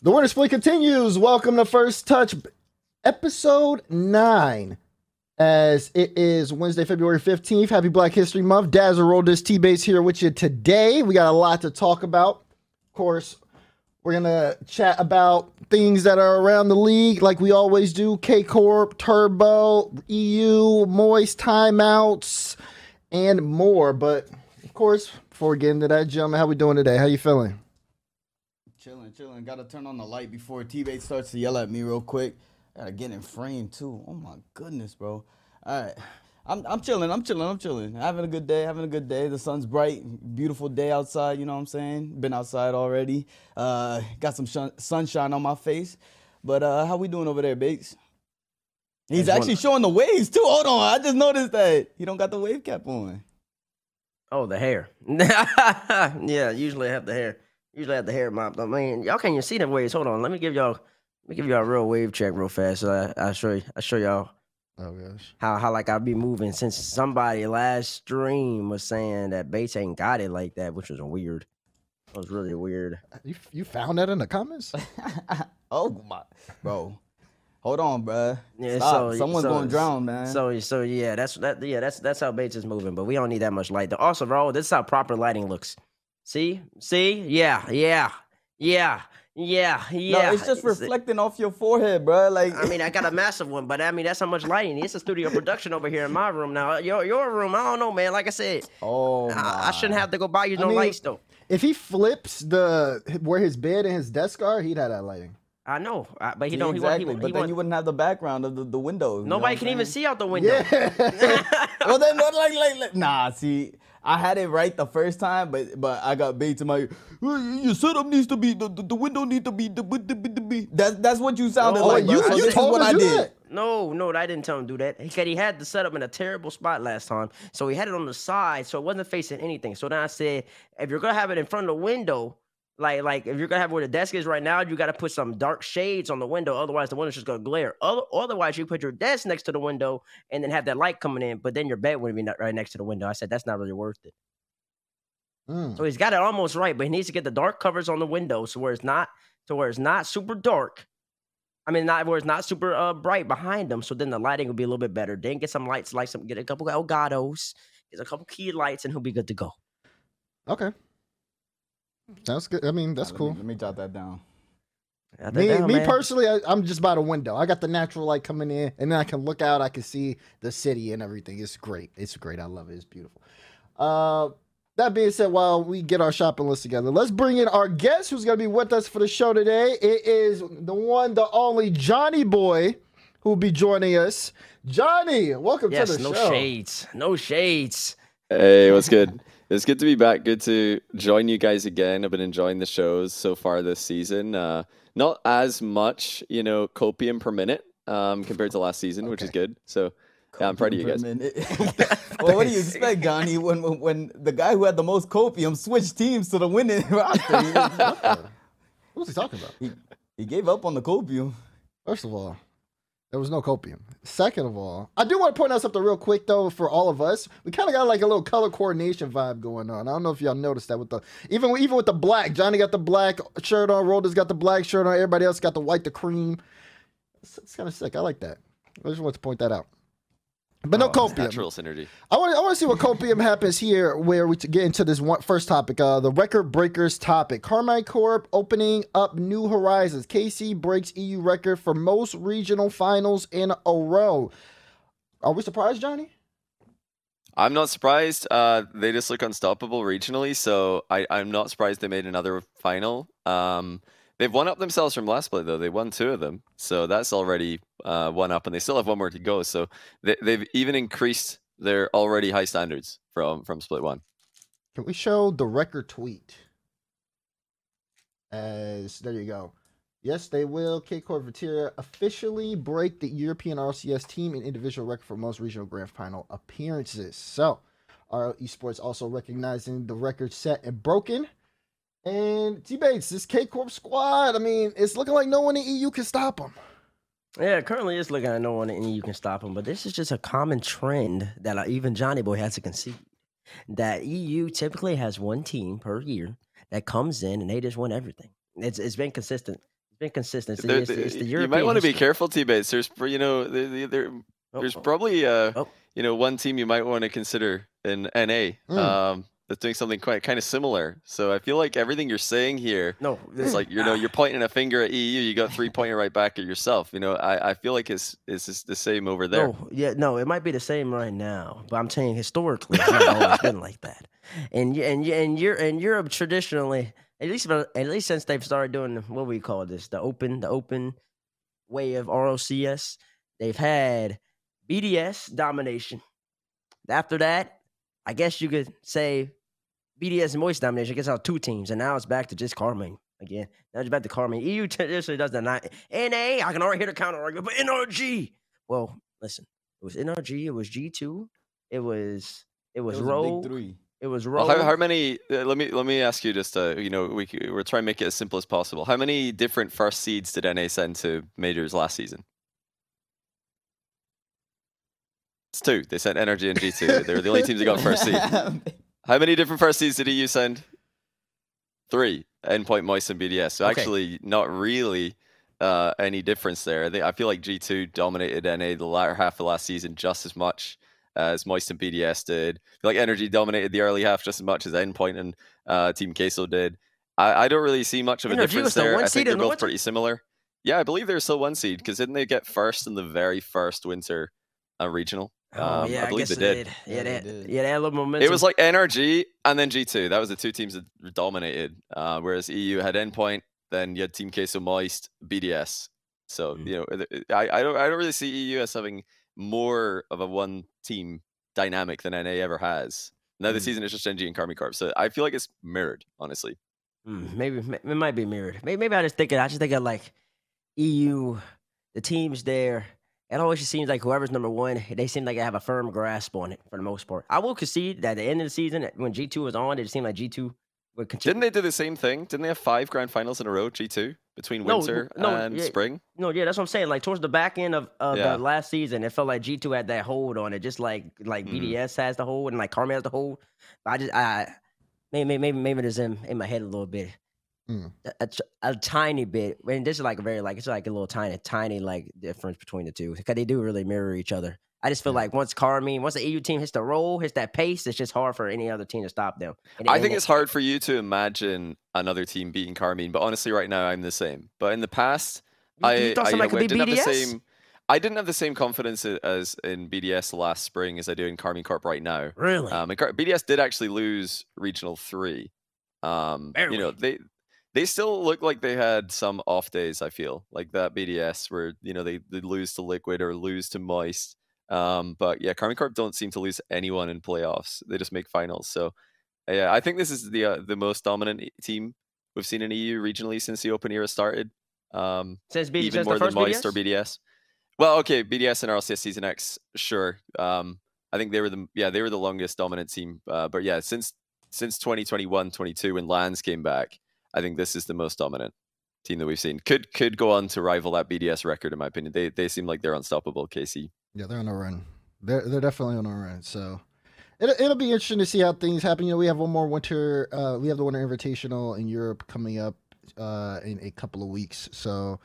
The winner split continues. Welcome to First Touch, episode nine. As it is Wednesday, February 15th. Happy Black History Month. Dazzle rolled this T Bates here with you today. We got a lot to talk about. Of course, we're going to chat about things that are around the league like we always do K Corp, Turbo, EU, Moist, timeouts, and more. But of course, before we get into that, gentlemen, how we doing today? How you feeling? Chilling, chilling. Got to turn on the light before T-Bates starts to yell at me real quick. Gotta get in frame too. Oh my goodness, bro. All right. I'm, I'm chilling, I'm chilling, I'm chilling. Having a good day, having a good day. The sun's bright, beautiful day outside, you know what I'm saying? Been outside already. Uh, got some shun- sunshine on my face. But uh, how we doing over there, Bates? He's actually want- showing the waves too. Hold on, I just noticed that. He don't got the wave cap on. Oh, the hair. yeah, usually I have the hair. Usually have the hair mopped. I mean, y'all can't even see the waves. Hold on, let me give y'all, let me give y'all a real wave check real fast. So I, I show you, I show y'all Oh, gosh. how how like I be moving. Since somebody last stream was saying that Bates ain't got it like that, which was weird. It was really weird. You, you found that in the comments? oh my, bro. Hold on, bruh. Yeah, Stop. so- Someone's so- gonna drown, man. So so yeah, that's that yeah, that's that's how Bates is moving, but we don't need that much light. Also, bro, this is how proper lighting looks. See? See? Yeah, yeah, yeah, yeah, yeah. no, it's just reflecting off your forehead, bruh. Like, I mean, I got a massive one, but I mean that's how much lighting. It's a studio production over here in my room now. Your your room, I don't know, man. Like I said, oh, I, I shouldn't have to go buy you I no mean- lights though. If he flips the where his bed and his desk are, he'd have that lighting. I know, I, but he See, don't. He want. He, exactly, but he then you wouldn't have the background of the, the windows. you know nobody can even see out the window. Yeah. well, then like, like, like, nah. See, I had it right the first time, but but I got bait to my. "Well, Your setup needs to be the, the, the window need to be the, the, the, the, the. That's that's what you sounded No, like. you- bro. So you this is told what him I do did. that. No, no, I didn't tell him to do that. He said he had the setup in a terrible spot last time, so he had it on the side, so it wasn't facing anything. So then I said, if you're gonna have it in front of the window, like like if you're gonna have where the desk is right now, you got to put some dark shades on the window. Otherwise, the window's just gonna glare. Other, otherwise, you put your desk next to the window and then have that light coming in, but then your bed wouldn't be right next to the window. I said that's not really worth it. Mm. So he's got it almost right, but he needs to get the dark covers on the window so where it's not to where it's not super dark. I mean, not where it's not super uh, bright behind them. So then the lighting will be a little bit better. Then get some lights, like some get a couple Elgatos, get a couple key lights, and he'll be good to go. Okay. Sounds good. I mean, that's Let me- cool. Let me jot that down. Got that Me, down, me man. personally, I, I'm just by the window. I got the natural light coming in, and then I can look out. I can see the city and everything. It's great. It's great. I love it. It's beautiful. Uh, that being said, while we get our shopping list together, let's bring in our guest who's going to be with us for the show today. It is the one, the only Johnny Boy who will be joining us. Johnny, welcome Yes, to the no show. Yes, no shades, no shades. Hey, what's good? It's good to be back. Good to join you guys again. I've been enjoying the shows so far this season. Uh, not as much, you know, copium per minute um, compared to last season, which is good. So yeah, I'm proud of you guys. well, what do you expect, Johnny? When, when when the guy who had the most copium switched teams to the winning roster, he, What What was he talking about? he, he gave up on the copium. First of all, there was no copium. Second of all, I do want to point out something real quick though for all of us. We kind of got like a little color coordination vibe going on. I don't know if y'all noticed that with the even even with the black. Johnny got the black shirt on. Rolders got the black shirt on. Everybody else got the white, the cream. It's, it's kind of sick. I like that. I just want to point that out. But no Oh, copium. Natural synergy. I want I want to see what copium happens here, where we get into this one first topic, uh, the record breakers topic. Karmine Corp opening up new horizons. KC breaks EU record for most regional finals in a row. Are we surprised, Johnny? I'm not surprised. Uh, they just look unstoppable regionally, so I, I'm not surprised they made another final. Um, they've won up themselves from last split though. They won two of them, so that's already uh, one up, and they still have one more to go. So they, they've even increased their already high standards from from split one. Can we show the record tweet? As there you go. Yes, they will. K Corp Vatira officially break the European RCS team and individual record for most regional grand final appearances. So, our esports also recognizing the record set and broken. And T Bates, this K Corp squad, I mean, it's looking like no one in EU can stop them. Yeah, currently it's looking at no one in EU can stop them, but this is just a common trend that uh, even Johnny Boy has to concede. That EU typically has one team per year that comes in and they just win everything. It's it's been consistent. It's been consistent. It's the, There- it's the, it's the you might want to be careful, T-Bates. There's, you know, there, there- there, Oh, there's oh. probably, uh, Oh. you know, one team you might want to consider in NA Mm. um, that's doing something quite kind of similar. So I feel like everything you're saying here no. It's like you know you're pointing a finger at EU, you got three pointing right back at yourself. You know, I, I feel like it's it's the same over there. No, yeah, no, it might be the same right now, but I'm saying historically, it's not always been like that. And and and you're and Europe traditionally, at least at least since they've started doing the- what we call this, the open the open way of RLCS, they've had BDS domination. After that, I guess you could say BDS and Moist domination against our two teams, and now it's back to just Karmine again. Now it's back to Karmine. EU traditionally does the not NA. I can already hear the counter argument, but NRG. Well, listen, it was NRG, it was G2, it was it It was, was a big Rogue, three. it was Well, how, how many? Uh, let me let me ask you just. Uh, you know, we c- we're trying to make it as simple as possible. How many different first seeds did NA send to majors last season? It's two. They sent NRG and G two. They were the only teams that got first seed. How many different first seeds did EU send? Three. Endpoint, Moist, and BDS. So Okay. actually, not really uh, any difference there. I, think, I feel like G2 dominated NA the latter half of last season just as much as Moist and BDS did. I feel like NRG dominated the early half just as much as Endpoint and uh, Team Queso did. I, I don't really see much of a Energy difference the there. one I seed think they're the both winter? pretty similar. Yeah, I believe they're still one seed because didn't they get first in the very first winter uh, regional? Oh, Um, yeah, I I, believe guess they they did. did. Yeah, Yeah, they they did. yeah, they had a little momentum. It was like NRG and then G2. That was the two teams that dominated. Uh, whereas EU had Endpoint, then you had Team Queso Moist, BDS. So Mm. you know, I, I don't I don't really see EU as having more of a one team dynamic than NA ever has. Now this Mm. season it's just NG and Karmine Corp. So I feel like it's mirrored, honestly. Mm, maybe it might be mirrored. Maybe, maybe I just think of, I just think of like EU, the teams there. It always just seems like whoever's number one, they seem like they have a firm grasp on it for the most part. I will concede that at the end of the season, when G two was on, it seemed like G two would continue. Didn't they do the same thing? Didn't they have five grand finals in a row, G2, between winter no, and yeah. spring? No, yeah, that's what I'm saying. Like towards the back end of, of Yeah. the last season, it felt like G two had that hold on it, just like like Mhm. BDS has the hold and like Karmine has the hold. I just I maybe maybe maybe it's in in my head a little bit, Mm. a, a, tiny bit. And this is like a very like it's like a little tiny tiny like difference between the two because they do really mirror each other. I just feel Yeah. like once Karmine, once the EU team hits the roll, hits that pace, it's just hard for any other team to stop them. And- I and think it- it's hard for you to imagine another team beating Karmine, but honestly, right now I'm the same. But in the past, You- I, you I, somebody know, could I didn't have the same. I didn't have the same confidence as in BDS last spring as I do in Karmine Corp right now. really. Um, BDS did actually lose regional three. Um, you know they they still look like they had some off days. I feel like that BDS where you know they they lose to Liquid or lose to Moist. Um, but yeah, Karmine Corp don't seem to lose anyone in playoffs. They just make finals. So yeah, I think this is the uh, the most dominant team we've seen in EU regionally since the Open era started. Um, since BDS, even more the than Moist or BDS? BDS. Well, okay, BDS and RLCS Season X, sure. Um, I think they were the yeah they were the longest dominant team. Uh, but yeah, since since 2021, 22 when LANs came back, I think this is the most dominant team that we've seen. Could could go on to rival that BDS record in my opinion. They they seem like they're unstoppable. KC. Yeah, they're on a run. They're they're definitely on a run. So it'll it'll be interesting to see how things happen. You know, we have one more winter. Uh, we have the Winter Invitational in Europe coming up uh, in a couple of weeks. So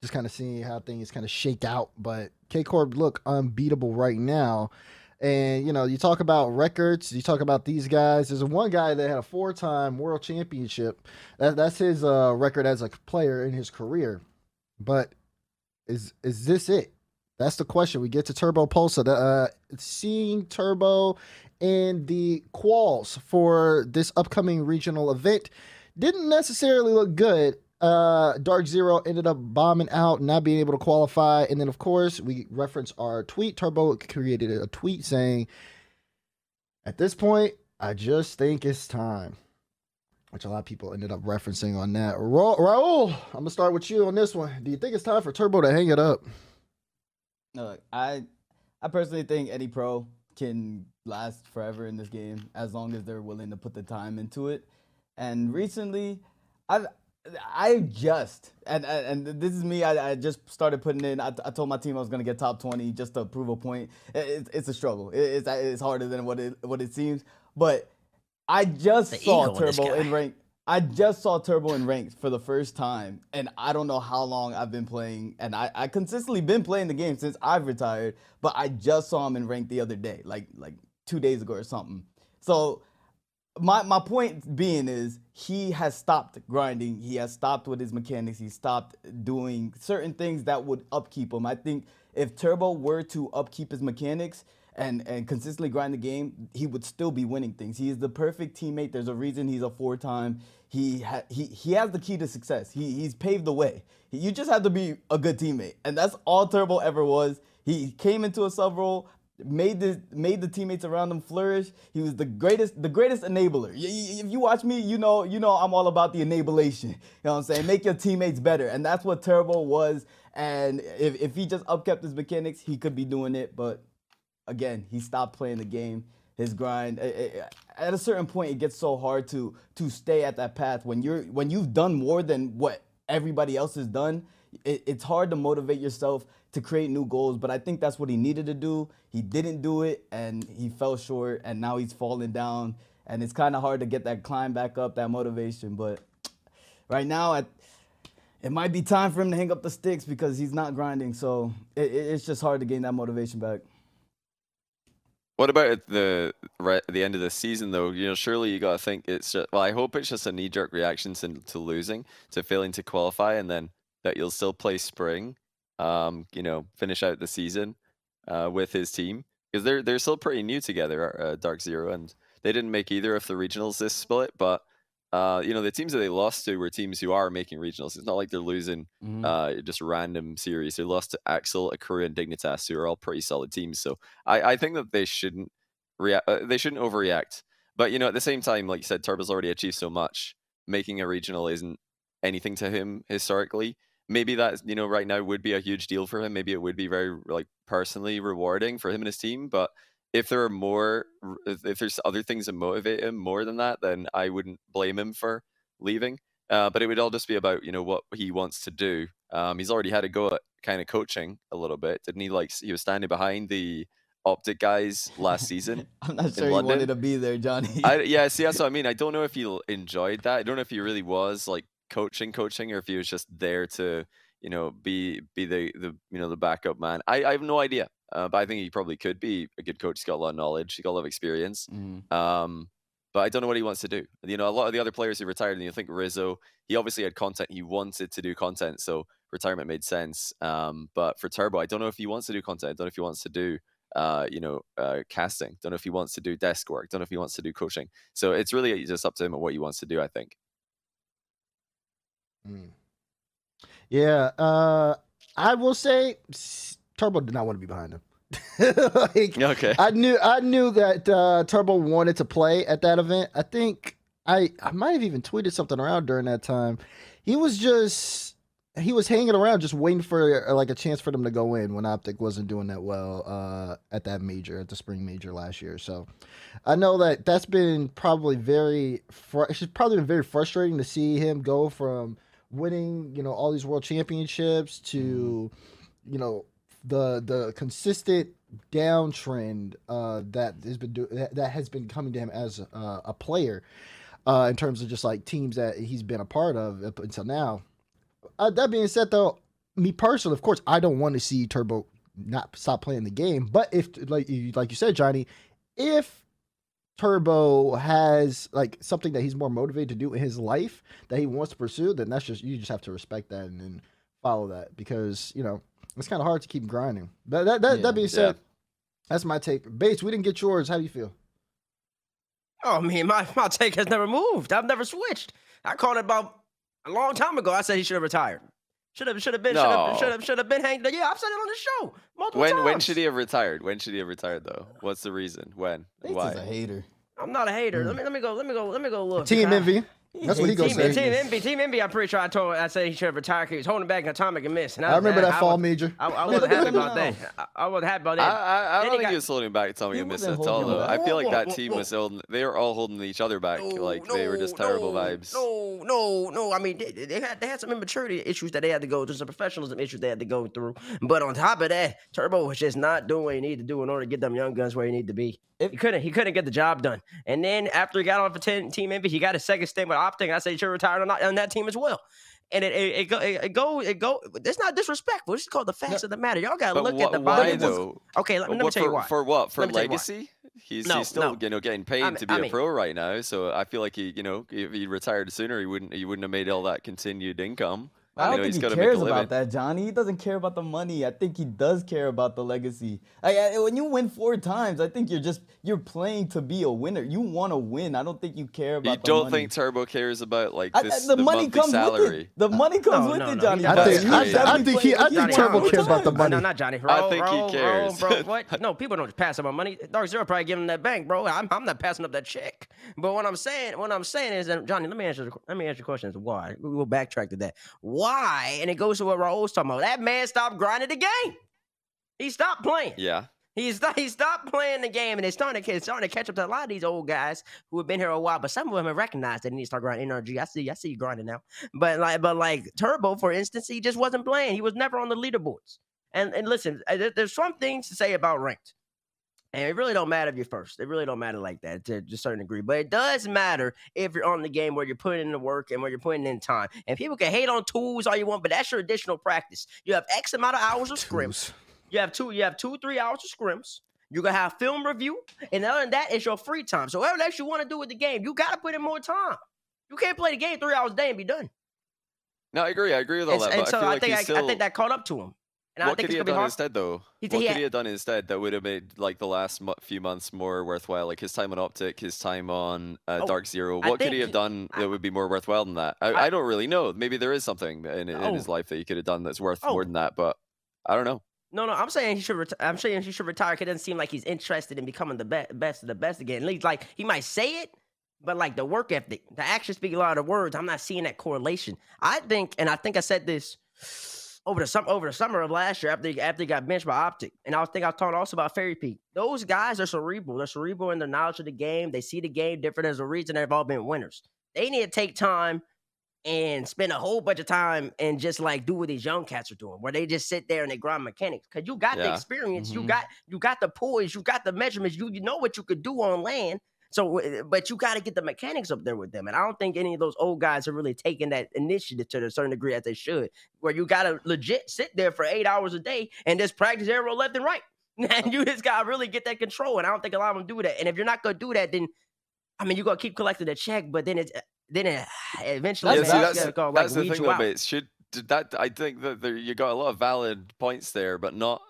just kind of seeing how things kind of shake out. But K Corp look unbeatable right now. And you know, you talk about records. You talk about these guys. There's one guy that had a four-time world championship. That, that's his uh, record as a player in his career. But is is this it? That's the question. We get to Turbopolsa. The, uh, seeing Turbo in the quals for this upcoming regional event didn't necessarily look good. Uh, Dark Zero ended up bombing out, not being able to qualify. And then, of course, we reference our tweet. Turbo created a tweet saying, At this point, I just think it's time. Which a lot of people ended up referencing on that. Ra- Raul, I'm going to start with you on this one. Do you think it's time for Turbo to hang it up? Look, I I personally think any pro can last forever in this game as long as they're willing to put the time into it. And recently, I've I just and and, this is me. I, I just started putting in. I, I told my team I was gonna get top twenty just to prove a point. It, it's it's a struggle. It, it's it's harder than what it what it seems. But I just The saw ego in Turbo in rank. I just saw Turbo in ranked for the first time, and I don't know how long I've been playing, and I, I consistently been playing the game since I've retired, but I just saw him in ranked the other day, like like two days ago or something. So my my point being is he has stopped grinding. He has stopped with his mechanics. He stopped doing certain things that would upkeep him. I think if Turbo were to upkeep his mechanics and and consistently grind the game, he would still be winning things. He is the perfect teammate. There's a reason he's a four-time. He ha- he he has the key to success. He he's paved the way. You just have to be a good teammate, and that's all Turbo ever was. He came into a sub role made the made the teammates around him flourish. He was the greatest the greatest enabler. If you watch me, you know you know I'm all about the enablation. You know what I'm saying? Make your teammates better, and that's what Turbo was. And if if he just upkept his mechanics, he could be doing it. But again, he stopped playing the game. His grind eh, eh, eh, at a certain point, it gets so hard to to stay at that path when you're when you've done more than what everybody else has done. It, it's hard to motivate yourself to create new goals, but I think that's what he needed to do. He didn't do it, and he fell short, and now he's falling down, and it's kind of hard to get that climb back up, that motivation. But right now, it might be time for him to hang up the sticks because he's not grinding. So it, it's just hard to gain that motivation back. What about at the right the end of the season though? You know, surely you gotta think it's just well. I hope it's just a knee jerk reaction to, to losing, to failing to qualify, and then that you'll still play spring um, you know, finish out the season uh, with his team because they're they're still pretty new together, uh, Dark Zero, and they didn't make either of the regionals this split, but. Uh, you know the teams that they lost to were teams who are making regionals. It's not like they're losing mm-hmm. uh, just random series. They lost to Axel, Akrew, and Dignitas, who are all pretty solid teams. So I, I think that they shouldn't react. Uh, they shouldn't overreact. But you know, at the same time, like you said, Turbo's already achieved so much. Making a regional isn't anything to him historically maybe that you know right now would be a huge deal for him. Maybe it would be very like personally rewarding for him and his team. But if there are more, if there's other things that motivate him more than that, then I wouldn't blame him for leaving. Uh, but it would all just be about you know what he wants to do. Um, he's already had a go at kind of coaching a little bit, didn't he? Like he was standing behind the optic guys last season. I'm not sure he London. wanted to be there, Johnny. I, yeah, see, that's what I mean. I don't know if he enjoyed that. I don't know if he really was like coaching coaching or if he was just there to you know be be the the you know the backup man i, I have no idea uh, but i think he probably could be a good coach he's got a lot of knowledge he's got a lot of experience mm-hmm. um but i don't know what he wants to do you know a lot of the other players who retired and you think rizzo he obviously had content he wanted to do content so retirement made sense um but for turbo i don't know if he wants to do content i don't know if he wants to do uh, you know, uh, casting. Don't know if he wants to do desk work. Don't know if he wants to do coaching. So it's really just up to him and what he wants to do. I think. Mm. Yeah, uh, I will say Turbo did not want to be behind him. like, okay. I knew I knew that uh, Turbo wanted to play at that event. I think I I might have even tweeted something around during that time. He was just he was hanging around just waiting for uh, like a chance for them to go in when Optic wasn't doing that well uh, at that major at the spring major last year. So I know that that's been probably very fr- it's probably been very frustrating to see him go from winning, you know, all these world championships to, mm-hmm. you know, the the consistent downtrend uh, that has been do- that has been coming to him as a, a player uh, in terms of just like teams that he's been a part of up until now. Uh, that being said, though, me personally, of course, I don't want to see Turbo not stop playing the game. But if like like you said, Johnny, if Turbo has like something that he's more motivated to do in his life that he wants to pursue, then that's just you just have to respect that and then follow that because you know it's kind of hard to keep grinding. But that that, yeah, that being said, yeah. that's my take. Bates, we didn't get yours. How do you feel? Oh man, my, my take has never moved. I've never switched. I called it about a long time ago. I said he should have retired. Should have, should have been, no. should have, should have, should have been hanged. Yeah, I've said it on the show multiple when, times. When should he have retired? When should he have retired though? What's the reason? When? Why? He's a hater. I'm not a hater. Mm. Let me let me go. Let me go. Let me go look. Team Envy. That's what he goes team, Team Envy, Team Envy. I'm pretty sure I told I said he should have retired. He was holding back an atomic and Mist. And I, I remember that I, fall was, major. I, I, wasn't happy about that. I, I wasn't happy about that. I, I, don't think got, he was holding back atomic and Mist at all. Though I feel like that team was holding. They were all holding each other back. No, like no, they were just terrible no, vibes. No, no, no. I mean, they, they, had they had some immaturity issues that they had to go through, some professionalism issues they had to go through. But on top of that, Turbo was just not doing what he needed to do in order to get them young guns where he needed to be. If, he couldn't he couldn't get the job done. And then after he got off of 10, Team Envy, he got a second stint with Optic. And I said he should retire on, on that team as well. And it it, it go it, go it go. It's not disrespectful. It's called the facts of the matter. Y'all gotta But look wha- at the why body. though? Okay, let, let me What tell you why. for what? For Let me tell you why. legacy? He's, No, he's still no. you know getting paid mean- to be I a mean- pro right now. So I feel like he you know if he retired sooner, he wouldn't he wouldn't have made all that continued income. I You don't know, think he's he gotta make a cares about that, Johnny. He doesn't care about the money. I think he does care about the legacy. Like, I- when you win four times, I think you're just you're playing to be a winner. You want to win. I don't think you care about. You the don't money. think Turbo cares about like I- I- this, the, the, money monthly comes with salary? it. The money comes No, with no, it, no, Johnny. he I think- he's I- I think he- I he's think Turbo cares about the time. money. No, not Johnny. I Roll, think he cares. Roll, bro. What? No, people don't just pass up my money. Dark Zero probably giving that bank, bro. I'm, I'm not passing up that check. But what I'm saying, what I'm saying is that Johnny, let me answer. The, let me answer your question. Why? We will backtrack to that. Why? And it goes to what Raul's talking about. That man stopped grinding the game. He stopped playing. Yeah. He stopped, he stopped playing the game, and it's starting, to, it's starting to catch up to a lot of these old guys who have been here a while. But some of them have recognized that they need to start grinding energy. I see, I see you grinding now. But like, but like Turbo, for instance, he just wasn't playing. He was never on the leaderboards. And and listen, uh, there's some things to say about ranked, and it really don't matter if you're first. It really don't matter like that to a certain degree. But it does matter if you're on the game where you're putting in the work and where you're putting in time. And people can hate on tools all you want, but that's your additional practice. You have X amount of hours of scrims. You have two, you have two, three hours of scrims. You're gonna have film review, and other than that, it's your free time. So whatever else you want to do with the game, you gotta put in more time. You can't play the game three hours a day and be done. No, I agree. I agree with all And, that. and so I like think I, still. I think that caught up to him. And I what think could he have done hard. instead, though? He- what he could he have done instead that would have made like the last mo- few months more worthwhile? Like his time on Optic, his time on uh, Oh, Dark Zero. What could he have done I- that would be more worthwhile than that? I, I- I, don't really know. Maybe there is something in, in his Oh. life that he could have done that's worth Oh. more than that, but I don't know. No, no, I'm saying he should. Reti- I'm saying he should retire. It doesn't seem like he's interested in becoming the be- best of the best again. At least, like he might say it, but like the work ethic, the actions speak louder than words. I'm not seeing that correlation. I think, and I think I said this over the summer over the summer of last year after he, after he got benched by Optic, and I was think I was talking also about Fairy Peak. Those guys are cerebral. They're cerebral in their knowledge of the game. They see the game different. There's a reason they've all been winners. They need to take time and spend a whole bunch of time and just like do what these young cats are doing, where they just sit there and they grind mechanics. Cause you got the experience, you Mhm. got you got the poise, you got the measurements, you you know what you could do on land. So, uh, but you got to get the mechanics up there with them, and I don't think any of those old guys are really taking that initiative to a certain degree as they should. Where you got to legit sit there for eight hours a day and just practice arrow left and right, and you just got to really get that control. And I don't think a lot of them do that. And if you're not gonna do that, then I mean, you're gonna keep collecting the check, but then it's then it, eventually That's- yeah, see, that's- that's like, the thing, you though, out. Should that? I think that there, you got a lot of valid points there, but not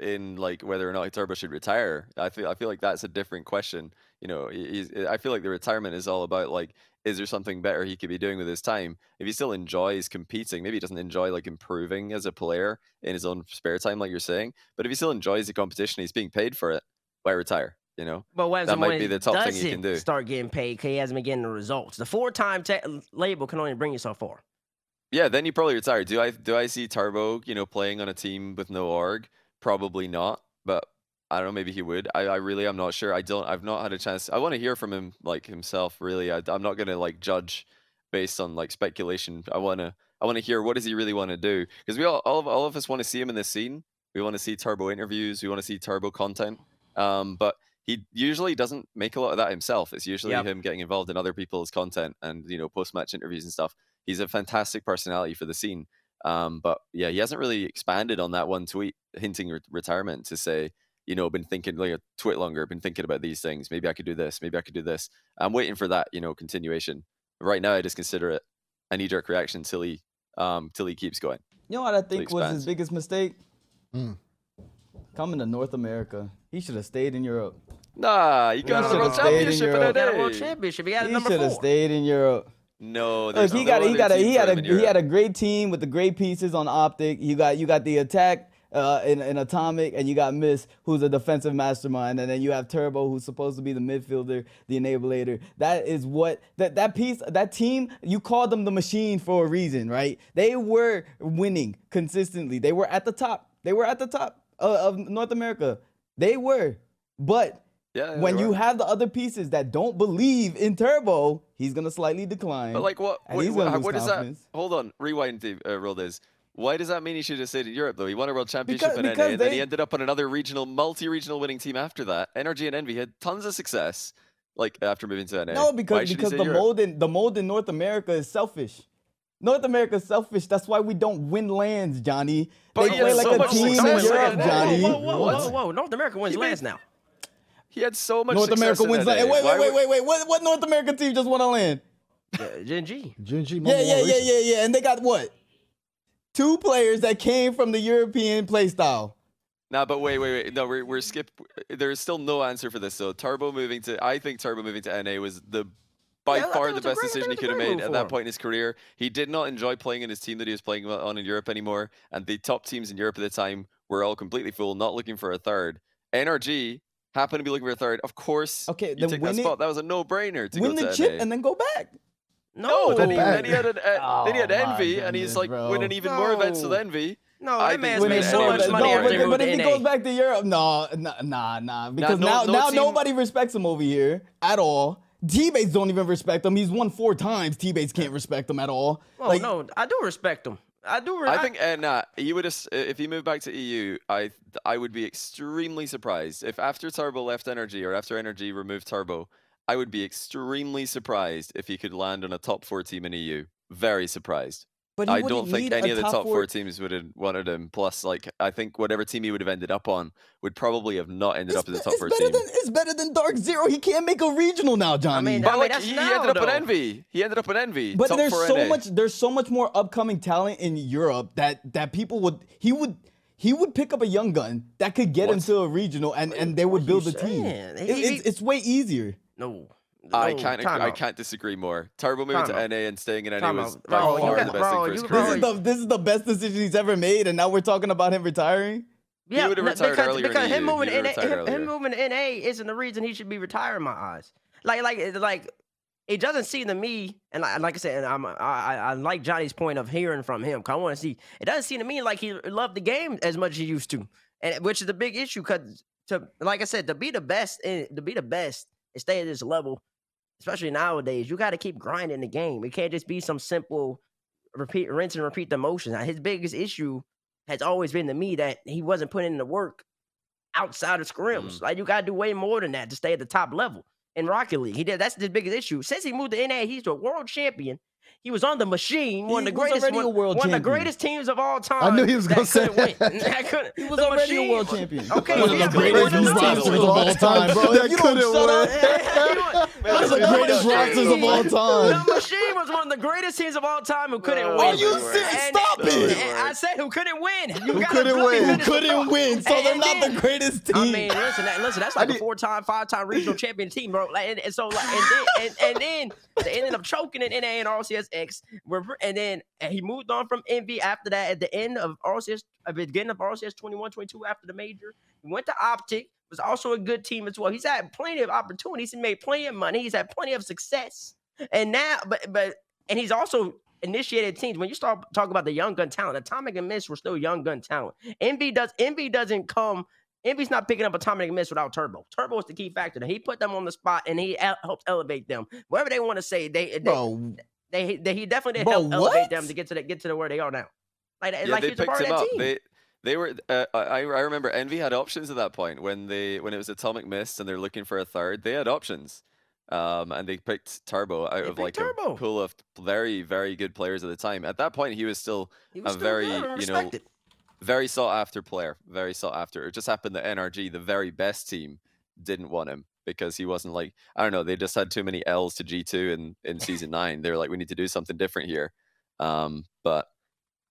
in like whether or not Turbo should retire. I feel I feel like that's a different question. You know, he's, eh, I feel like the retirement is all about like, is there something better he could be doing with his time? If he still enjoys competing, maybe he doesn't enjoy like improving as a player in his own spare time, like you're saying. But if he still enjoys the competition, he's being paid for it. Why retire? You know. But what That when might be the top thing he can do. Start getting paid because he hasn't been getting the results. The four-time te- label can only bring you so far. Yeah, then you probably retire. Do I do I see Turbo, you know, playing on a team with no org? Probably not, but I don't know. Maybe he would. I, I really I'm not sure. I don't. I've not had a chance. I want to hear from him, like himself. Really, I, I'm not gonna like judge based on like speculation. I wanna I want to hear what does he really want to do because we all all of, all of us want to see him in this scene. We want to see Turbo interviews. We want to see Turbo content. Um, but he usually doesn't make a lot of that himself. It's usually Yep. him getting involved in other people's content and you know post match interviews and stuff he's a fantastic personality for the scene. Um, but yeah, he hasn't really expanded on that one tweet hinting re- retirement to say, you know, been thinking like a twit longer, been thinking about these things. Maybe I could do this. Maybe I could do this. I'm waiting for that, you know, continuation. Right now, I just consider it a knee jerk reaction till he, um, till he keeps going. You know what I think was his biggest mistake? Mm. Coming to North America. He should have stayed in Europe. Nah, you got he a world should've stayed in championship in Europe. a He world championship. He He should have stayed in Europe. No, Look, there's he no got a, he got a he had a he had a great team with the great pieces on optic. You got you got the attack uh, in, in atomic, and you got Mist, who's a defensive mastermind, and then you have Turbo, who's supposed to be the midfielder, the enabler. That is what that that piece that team. You called them the machine for a reason, right? They were winning consistently. They were at the top. They were at the top of, of North America. They were, but Yeah, when you have the other pieces that don't believe in Turbo, he's gonna slightly decline. But like, what? What, what, what does that? Hold on, rewind the uh, roll this. Why does that mean he should have stayed in Europe though? He won a world championship Because- in NA, because and then he ended up on another regional, multi-regional winning team after that. NRG and Envy had tons of success. Like after moving to NA. No, because because the Europe? mold in the mold in North America is selfish. North America is selfish. That's why we don't win LANs, Johnny. But they play like so a team in Europe. Johnny. Whoa, whoa, whoa, whoa, whoa! North America wins He made- LANs now. He had so much North America wins NA. land. Wait, Why wait, wait, wait, wait. What, what North American team just won a LAN? Yeah, Gen G. Junji Yeah, yeah, yeah, yeah, yeah. And they got what? Two players that came from the European play style. Nah, but wait, wait, wait. No, we're we're skip. There's still no answer for this. So Turbo moving to, I think Turbo moving to NA was the by Yeah, far the it was a best great- decision he could have was a great made at that him. point in his career. He did not enjoy playing in his team that he was playing on in Europe anymore, and the top teams in Europe at the time were all completely full, not looking for a third. NRG happened to be looking for a third. Of course, Okay, you then take win that it- spot. That was a no-brainer to Win go the to chip NA. and then go back. No, No, then he, then he had an, uh, then he had Oh, my envy, and he's like bro. winning even more events with No. envy. No, I that man's made so much money no, after but, he but if he NA. goes back to Europe, no, nah, nah, nah. Because no- now, no now team- nobody respects him over here at all. T-Bates don't even respect him. He's won four times. T-Bates can't respect him at all. Oh like, no, I do respect him. I do. Re- I think uh, nah, he would have if he moved back to EU. I I would be extremely surprised if after Turbo left NRG or after NRG removed Turbo. I would be extremely surprised if he could land on a top four team in EU. Very surprised. but I don't think any of the top top four four teams would have wanted him. Plus, like I think whatever team he would have ended up on would probably have not ended It's, up in the be- top it's four better than it's better than Dark Zero. He can't make a regional now, Johnny. mean, But I like that's he, he now, ended up in though. Envy. He ended up in Envy. But top there's four so NA. much there's so much more upcoming talent in Europe that that people would he would he would pick up a young gun that could get What's- him to a regional and and they would build a team. It- it's, it's way easier. No. I can't. time agree, I can't disagree more. Terrible moving to NA and staying in NA Time was by Bro, far the best bro, thing for his bro, This is the this is the best decision he's ever made, and now we're talking about him retiring. Yeah, would've retired because, earlier because him moving He to NA, him, him moving to NA isn't the reason he should be retired in my eyes. Like, like, it- like, it doesn't seem to me, and like, like I said, and I'm, I, I, I like Johnny's point of hearing from him. Cause I want to see. It doesn't seem to me like he loved the game as much as he used to, and which is the big issue. Cause to, like I said, to be the best, and to be the best, and stay at this level, especially nowadays, you got to keep grinding the game. It can't just be some simple repeat, rinse and repeat the motions. Now, His biggest issue has always been to me that he wasn't putting in the work outside of scrims. Mm. Like you gotta do way more than that to stay at the top level. In Rocket League, he did. That's the biggest issue. Since he moved to NA, he's a world champion. He was on the machine, one of the greatest, already one, a world one of the greatest teams of all time. I knew he was gonna say couldn't that. That He was the already a world champion. Okay, one of the greatest one of the rosters teams of all was- time, bro. That you don't shut up, win. one of the greatest rosters of all time. The machine was one of the greatest teams of all time who couldn't No, win. Are you And- serious? Stop it. I said who couldn't win. You Who gotta couldn't win? Who couldn't win? So they're not the greatest team. I mean, listen, listen, that's like a four-time, five-time regional champion team, bro. And, and so, and then, and, and then they ended up choking in NA and RCSX. Where, and then and he moved on from Envy after that. At the end of RCS, at uh, the beginning of RCS 21, 22, after the major, he went to Optic. Was also a good team as well. He's had plenty of opportunities. He made plenty of money. He's had plenty of success. And now, but but, and he's also initiated teams. When you start talking about the young gun talent, Atomic and Mist were still young gun talent. Envy does Envy doesn't come. Envy's not picking up Atomic and Mist without Turbo. Turbo is the key factor. He put them on the spot and he el- helped elevate them. Whatever they want to say, they they, Bro, they, they he definitely did Bro, help elevate them to get to the, get to the where they are now. Like Yeah, like they he's a picked part him up. team. They they were. Uh, I I remember Envy had options at that point when they when it was Atomic Mist and they're looking for a third. They had options, um, and they picked Turbo out They of like Turbo. a pool of very very good players at the time. At that point, he was still He was a still very, you know, very sought after player. Very sought after. It just happened that NRG, the very best team, didn't want him because he wasn't like I don't know. They just had too many L's to G two in in season nine. They were like, we need to do something different here. Um, but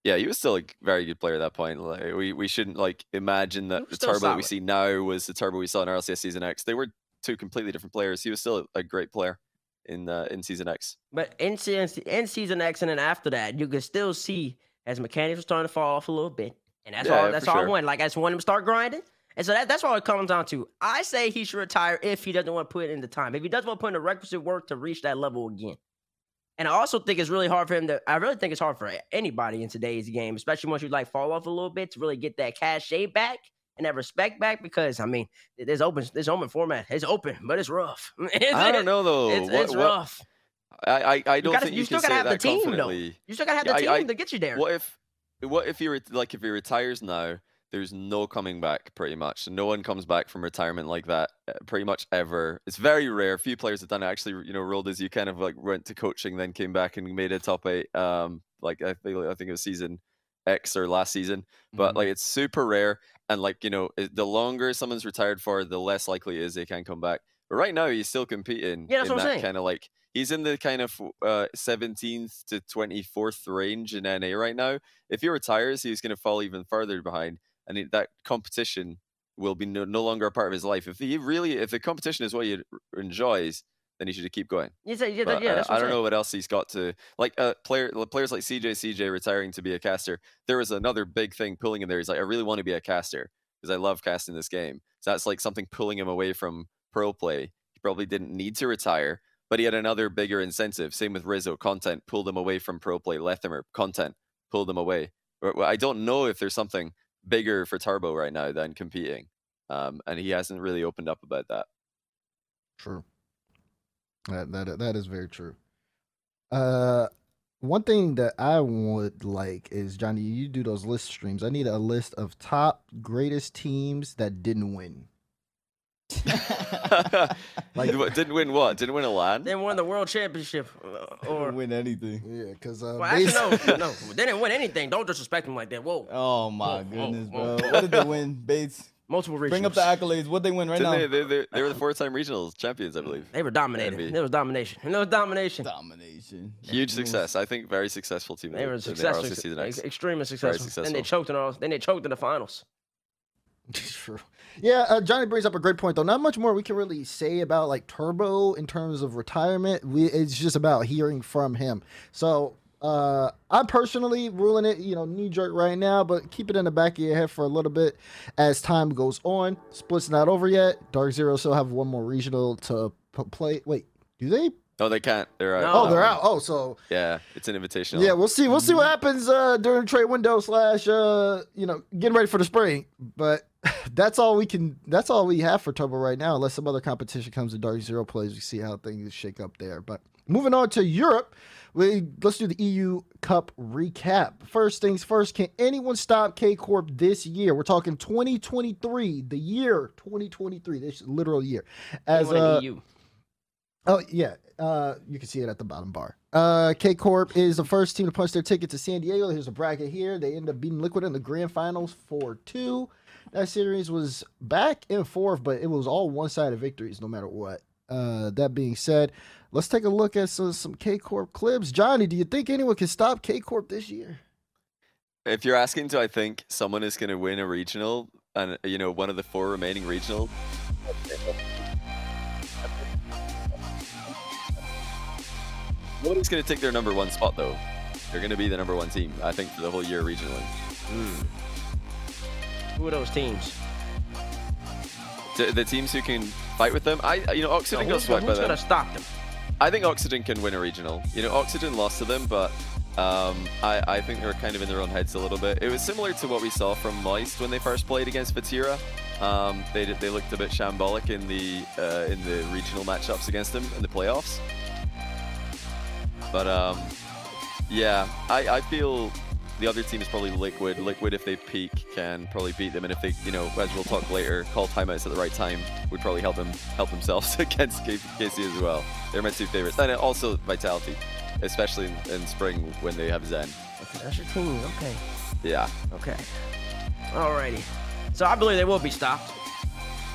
yeah, he was still a very good player at that point. Like we we shouldn't like imagine that was the turbo that we see now was the turbo we saw in RLCS season X. They were two completely different players. He was still a great player in uh, in season X. But in season, in season X and then after that, you could still see as mechanics were starting to fall off a little bit. And that's Yeah, all that's all I sure. want. Like I just want him to start grinding. And so that, that's what it comes down to. I say he should retire if he doesn't want to put in the time. If he doesn't want to put in the requisite work to reach that level again. And I also think it's really hard for him to I really think it's hard for anybody in today's game, especially once you like fall off a little bit to really get that cachet back and that respect back because I mean this open this open format. It's open, but it's rough. It's- I don't know though. It's, what, it's what- rough. I I, I don't gotta- think you you, still gotta have the team, though. You still gotta have the Yeah, team I- I- to get you there. What if what if he re- like if he retires now? There's no coming back pretty much. No one comes back from retirement like that uh, pretty much ever. It's very rare. A few players have done it. Actually, you know, rolled as you kind of like went to coaching, then came back and made a top eight. Um, like I think I think it was season X or last season, but Mhm. like it's super rare. And like you know, the longer someone's retired for, the less likely it is they can come back. But right now, he's still competing Yeah, that's in what I'm that saying. kind of like he's in the kind of uh 17th to 24th range in NA right now. If he retires, he's going to fall even further behind, and it, that competition will be no, no longer a part of his life. If he really, if the competition is what he enjoys, then he should keep going. Yeah, yeah, yeah, But, yeah uh, I don't know what else he's got to like. Uh, player players like CJ CJ retiring to be a caster. There was another big thing pulling him there. He's like, I really want to be a caster because I love casting this game. So that's like something pulling him away from pro play. He probably didn't need to retire, but he had another bigger incentive. Same with Rizzo. Content pulled him away from pro play. Lethamyr content pulled him away. I don't know if there's something bigger for Turbo right now than competing, um, and he hasn't really opened up about that. True. That that that is very true. Uh, one thing that I would like is Johnny, you do those list streams. I need a list of top greatest teams that didn't win. like, didn't win what? Didn't win a LAN? They won the world championship, uh, or or win anything. Yeah, because uh, well, actually, no, no, they didn't win anything. Don't disrespect them like that. Whoa, Oh my Whoa, whoa, goodness, whoa. bro. What did they win, Bates? multiple regionals. Bring up the accolades. What they win right Didn't now? they, they, they, they were the four-time regionals champions, I believe. They were dominated. Envy. There was domination. And there was domination. Domination. Huge It success. I think very successful team. They were in the successful, RLC season ex- extremely successful. Then they successful. choked in all. Then they choked in the finals. True. Yeah, uh, Johnny brings up a great point though. Not much more we can really say about like Turbo in terms of retirement. We it's just about hearing from him. So uh, I'm personally ruling it, you know, knee jerk right now, but keep it in the back of your head for a little bit as time goes on. Split's not over yet. Dark Zero still have one more regional to p- play. Wait, do they? No, they can't. They're out. No. Oh, they're out. Oh, so Yeah, it's an invitational. yeah, we'll see. We'll see what happens uh, during trade window slash uh, you know getting ready for the spring. But that's all we can. That's all we have for Turbo right now. Unless some other competition comes to Dark Zero plays, we see how things shake up there. But moving on to Europe, we let's do the EU Cup recap. First things first. Can anyone stop K Corp this year? We're talking 2023, the year 2023, this literal year. As uh, EU. Oh yeah, uh, you can see it at the bottom bar. Uh, K Corp is the first team to punch their ticket to San Diego. Here's a bracket here. They end up beating Liquid in the grand finals four two. That series was back and forth, but it was all one sided victories no matter what. Uh, that being said, let's take a look at some, some K Corp clips. Johnny, do you think anyone can stop K Corp this year? If you're asking, do I think someone is going to win a regional and you know one of the four remaining regional? Nobody's going to take their number one spot though. They're going to be the number one team, I think, for the whole year regionally. Who are those teams? The, the teams who can fight with them, I you know No, Oxygen got who's swept by who's them. gonna stop them? I think Oxygen can win a regional. You know, Oxygen lost to them, but um, I, I think they were kind of in their own heads a little bit. It was similar to what we saw from Moist when they first played against Vatira. Um, they did- they looked a bit shambolic in the uh, in the regional matchups against them in the playoffs. But um, yeah, I, I feel the other team is probably Liquid. Liquid, if they peak, can probably beat them, and if they, you know, as we'll talk later, call timeouts at the right time would probably help them help themselves against KC as well. They're my two favorites, and also Vitality, especially in, in spring when they have Zen. Okay, that's your team. Okay. Yeah, Okay. Alrighty. So I believe they will be stopped.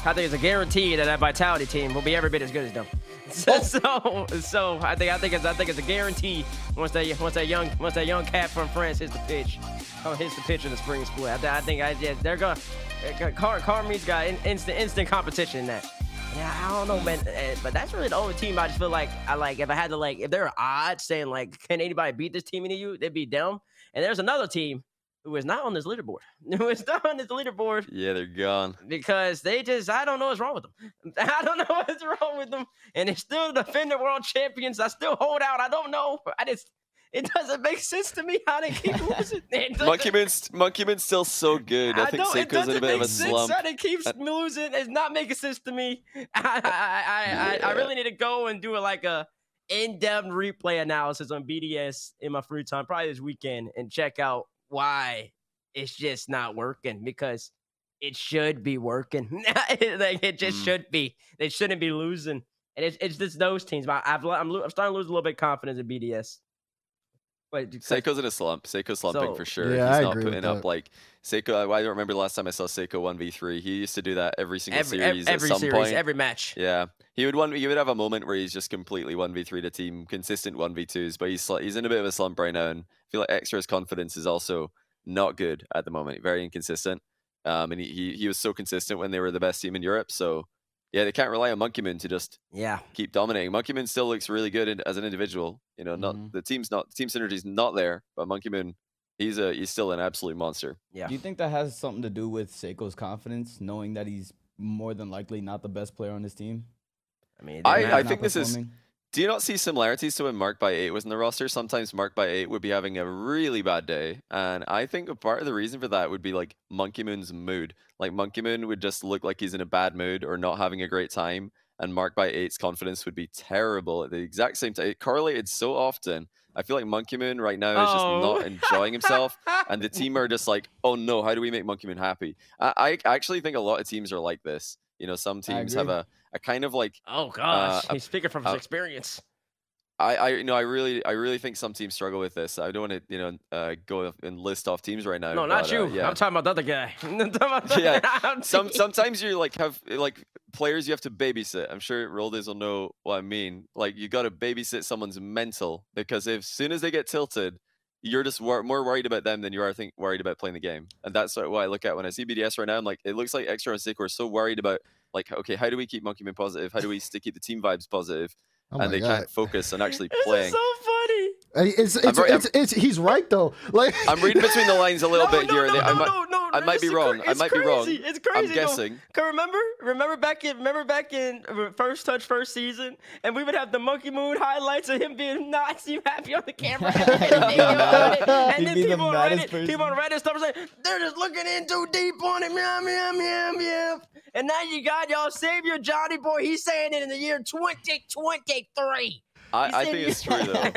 I think it's a guarantee that that Vitality team will be every bit as good as them. So, so, so I think I think it's I think it's a guarantee once that once that young once that young cat from France hits the pitch, oh, hits the pitch in the spring split. I, I think I yeah, they're gonna. Car Carme's got in, instant instant competition in that. Yeah, I don't know, man. eh, But that's really the only team I just feel like I like. If I had to like, if there are odds saying like, can anybody beat this team in the U? They'd be them. And there's another team who is not on this leaderboard. Who is not on this leaderboard yeah, they're gone. because they just I don't know what's wrong with them. I don't know what's wrong with them, and they're still defending world champions. I still hold out. I don't know. I just it doesn't make sense to me how they keep losing. It doesn't- M0nkey M00n's still so good. I, think know, it Seikoo's in a bit of a sense slump. how they keep Uh, losing. It's not making sense to me. I I, I, I, I really need to go and do like a in-depth replay analysis on BDS in my free time, probably this weekend, and check out why it's just not working because it should be working. like it just Mm. should be. They shouldn't be losing. And it's it's just those teams. But I've, I'm I'm starting to lose a little bit of confidence in BDS. But Seikoo's in a slump. Seikoo's slumping So- for sure. Yeah, He's I not agree putting up like Seikoo. I I don't remember the last time I saw Seikoo one v three. He used to do that every single every series every, every at some series, point. every match. Yeah, he would one. He would have a moment where he's just completely one v three to team, consistent one v twos. But he's sli- he's in a bit of a slump right now, and I feel like Extra's confidence is also not good at the moment. Very inconsistent. Um, and he, he he was so consistent when they were the best team in Europe. So yeah, they can't rely on M0nkey M00n to just Yeah. keep dominating. M0nkey M00n still looks really good in, as an individual. You know, not Mhm. the team's not team synergy's not there, but M0nkey M00n, he's a he's still an absolute monster. Yeah. Do you think that has something to do with Seikoo's confidence, knowing that he's more than likely not the best player on his team? I mean, I- I think this is- performing? Do you not see similarities to when MaRc_By_8 was in the roster? Sometimes MaRc_By_8 would be having a really bad day, and I think a part of the reason for that would be like M0nkey M00n's mood. Like M0nkey M00n would just look like he's in a bad mood or not having a great time, and MaRc_By_8's confidence would be terrible at the exact same time. It correlated so often. I feel like M0nkey M00n right now is just Oh. not enjoying himself, and the team are just like, "Oh no, how do we make M0nkey M00n happy?" I, I actually think a lot of teams are like this. You know, some teams have a, a kind of like Oh gosh, uh, he's speaking from his uh, experience. I, I, you know, I really, I really think some teams struggle with this. I don't want to, you know, uh, go and list off teams right now. No, not you. Uh, yeah. I'm talking about the other guy. I'm talking about the- Yeah, Some, sometimes you like have like players you have to babysit. I'm sure Roldays will know what I mean. Like you got to babysit someone's mental because if soon as they get tilted, you're just wor- more worried about them than you are think worried about playing the game. And that's what I look at when I see BDS right now. I'm like, it looks like Extra and Seikoo are so worried about like, okay, how do we keep Monkey Man positive? How do we st- keep the team vibes positive? Oh and they god. can't focus on actually This playing. is so funny. It's it's, I'm it's, it's, it's he's right though. Like I'm reading between the lines a little no, bit no, here. and No, there. I no, might, no, no, I might be it's cra- wrong. I it's might be wrong. It's crazy. It's I'm crazy. though. guessing. Cause remember, remember back in, remember back in uh, first touch first season, and we would have the M0nkey M00n highlights of him being not seem happy on the camera, and, then He'd be mad. and then people on maddest Reddit, people on. Reddit stuff saying they're just looking in too deep on it, meow meow meow meow. And now you got y'all savior Johnny Boy. He's saying it in the year 2023. I, I think it's true though.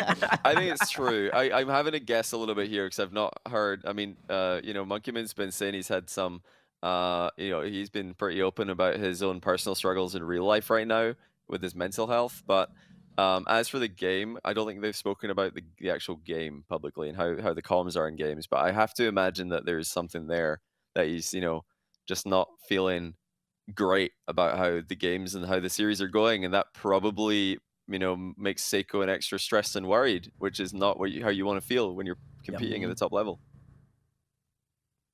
I think it's true. I, I'm having to guess a little bit here because I've not heard. I mean, uh, you know, Monkey Man's been saying he's had some. Uh, you know, he's been pretty open about his own personal struggles in real life right now with his mental health. But um, as for the game, I don't think they've spoken about the, the actual game publicly and how, how the comms are in games. But I have to imagine that there's something there that he's, you know, just not feeling great about how the games and how the series are going, and that probably you know makes Seikoo an extra stressed and worried, which is not what you, how you want to feel when you're competing at the top level.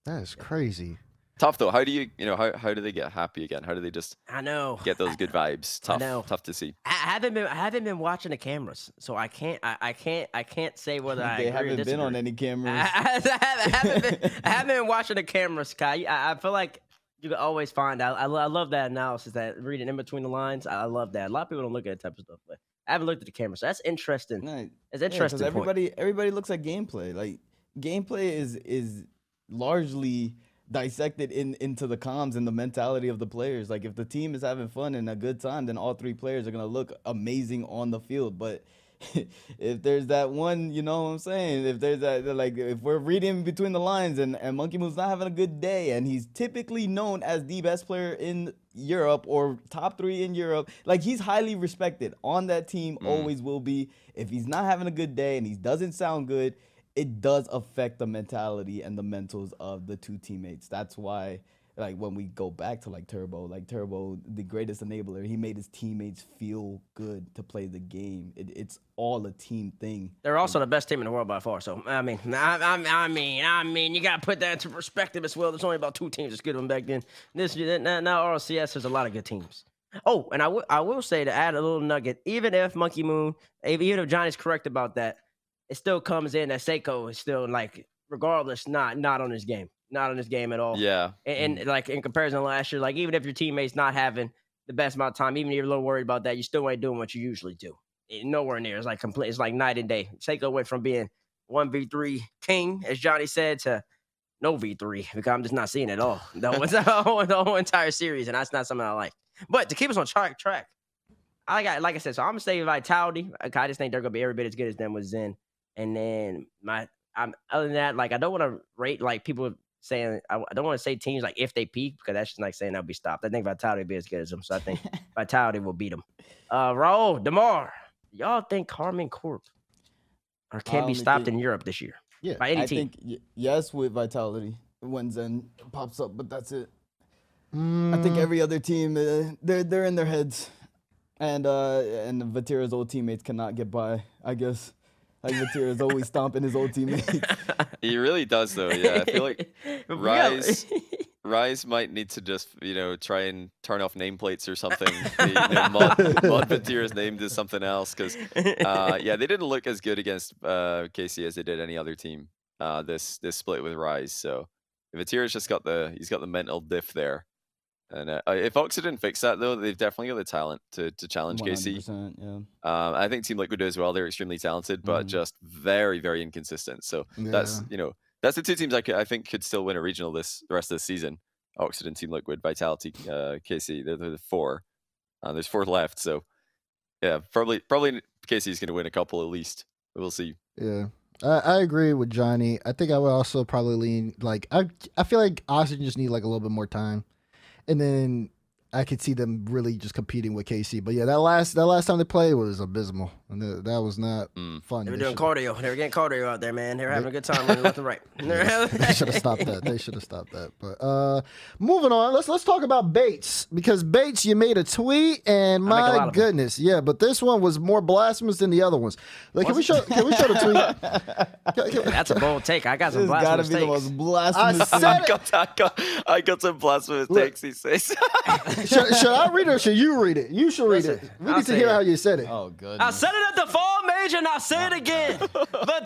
that is crazy. Tough though. How do you you know how how do they get happy again? How do they just I know. get those good vibes? I Tough, know. tough to see. I haven't been I haven't been watching the cameras, so I can't I, I can't I can't say whether I they agree or haven't been on disagree. any I, cameras. I, I haven't been I haven't been watching the cameras, Kai. I, I feel like you can always find out. I, I love that analysis, that reading in between the lines. I, love that. A lot of people don't look at that type of stuff, but I haven't looked at the camera, So that's interesting. No, It's interesting. point. everybody everybody looks at gameplay. Like gameplay is is largely dissected in into the comms and the mentality of the players. Like if the team is having fun and a good time, then all three players are gonna look amazing on the field. But if there's that one, you know what I'm saying? If there's that like if we're reading between the lines and, and M0nkey M00n's not having a good day and he's typically known as the best player in Europe or top three in Europe, like he's highly respected on that team, Mm. always will be. If he's not having a good day and he doesn't sound good, it does affect the mentality and the mentals of the two teammates. That's why, like when we go back to like Turbo, like Turbo, the greatest enabler, he made his teammates feel good to play the game. It, it's all a team thing. They're also the best team in the world by far. So I mean, I, I, I mean, I mean, you gotta put that into perspective as well. There's only about two teams that's good one back then. This now, now RLCS has a lot of good teams. Oh, and I will I will say to add a little nugget, even if M0nkey M00n, even if Johnny's correct about that, it still comes in that Seikoo is still like, regardless, not not on his game, not on his game at all. Yeah. And, mm-hmm. and like in comparison to last year, like even if your teammate's not having the best amount of time, even if you're a little worried about that, you still ain't doing what you usually do. Nowhere near. It's like complete. It's like night and day. Take away from being one v three king, as Johnny said, to no v three because I'm just not seeing it all. The whole, the whole, the whole entire series, and that's not something I like. But to keep us on track, track, I got like I said. So I'm gonna say Vitality. like, I just think they're gonna be every bit as good as them with Zen. And then my, I'm other than that, like I don't want to rate like people saying I, I don't want to say teams like if they peak because that's just like saying they'll be stopped. I think Vitality will be as good as them, so I think Vitality will beat them. Uh, Raul Demar, y'all think Karmine Corp or can be stopped think- in Europe this year Yeah, by any I team? think y- yes with Vitality when Zen pops up, but that's it. I Mm, think every other team uh, they're they're in their heads, and uh and Vatira's old teammates cannot get by. I guess like is always stomping his old teammates. He really does though. Yeah, I feel like But we got- Rise- Rise might need to just you know try and turn off nameplates or something. The, you know, mod, mod Vatira's name to something else because uh, yeah, they didn't look as good against uh, KC as they did any other team. Uh, this this split with Rise, so Vatira's just got the he's got the mental diff there. And uh, if Oxygen fix that though, they've definitely got the talent to to challenge KC. 100%, yeah. Um, I think Team Liquid do as well. They're extremely talented, but Mhm. just very, very inconsistent. So that's you know that's the two teams I, could, I think could still win a regional this the rest of the season. Oxygen, Team Liquid, Vitality, uh, KC. They're, they're the four. Uh, there's four left, so yeah, probably probably KC's going to win a couple at least. We'll see. Yeah. I, I agree with Johnny. I think I would also probably lean like I I feel like Oxygen just need like a little bit more time. And then I could see them really just competing with KC. But yeah, that last that last time they played was abysmal. And that, that was not Mm. fun. They were They doing should- cardio. They were getting cardio out there, man. They were having a good time running left and right. they should have stopped that. They should have stopped that. But uh moving on, let's let's talk about Bates because Bates, you made a tweet, and make a lot my goodness, yeah. But this one was more blasphemous than the other ones. Like, can we show? Can we show the tweet? Can- can- That's a bold take. I got some This gotta blasphemous be the most blasphemous. I said I got, I got, I got some blasphemous Look. takes. He says. should, should I read it or should you read it? You should read Listen, it. We I'll need to hear it. how you said it. Oh, good. I said it at the fall major and I'll say it again.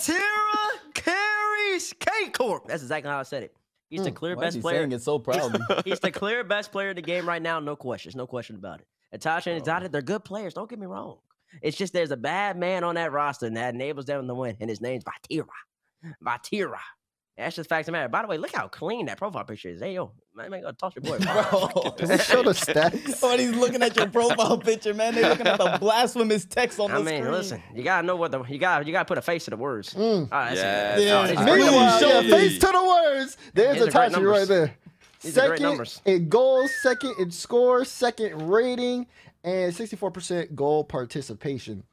Vatira carries K Corp. That's exactly how I said it. He's the hmm, clear Why is best he player. saying it so proudly? He's the clear best player in the game right now. No questions. No question about it. Itachi Oh. and Exotic, they're good players. Don't get me wrong. It's just there's a bad man on that roster and that enables them to win. And his name's Vatira. Vatira. That's just facts of matter. By the way, look how clean that profile picture is. Hey, yo, man, man, go toss your boy. Bro. Can we show the stats? when he's looking at your profile picture, man, they're looking at the blasphemous text on I the mean, screen. listen, you gotta know what the you got. You gotta put a face to the words. Mm. All right, Yeah, it. yeah. Oh, these are Please great Meanwhile, yeah, face to the words. There's These are great Itachi right there. These Second in goals, second in score, second rating, and 64% goal participation.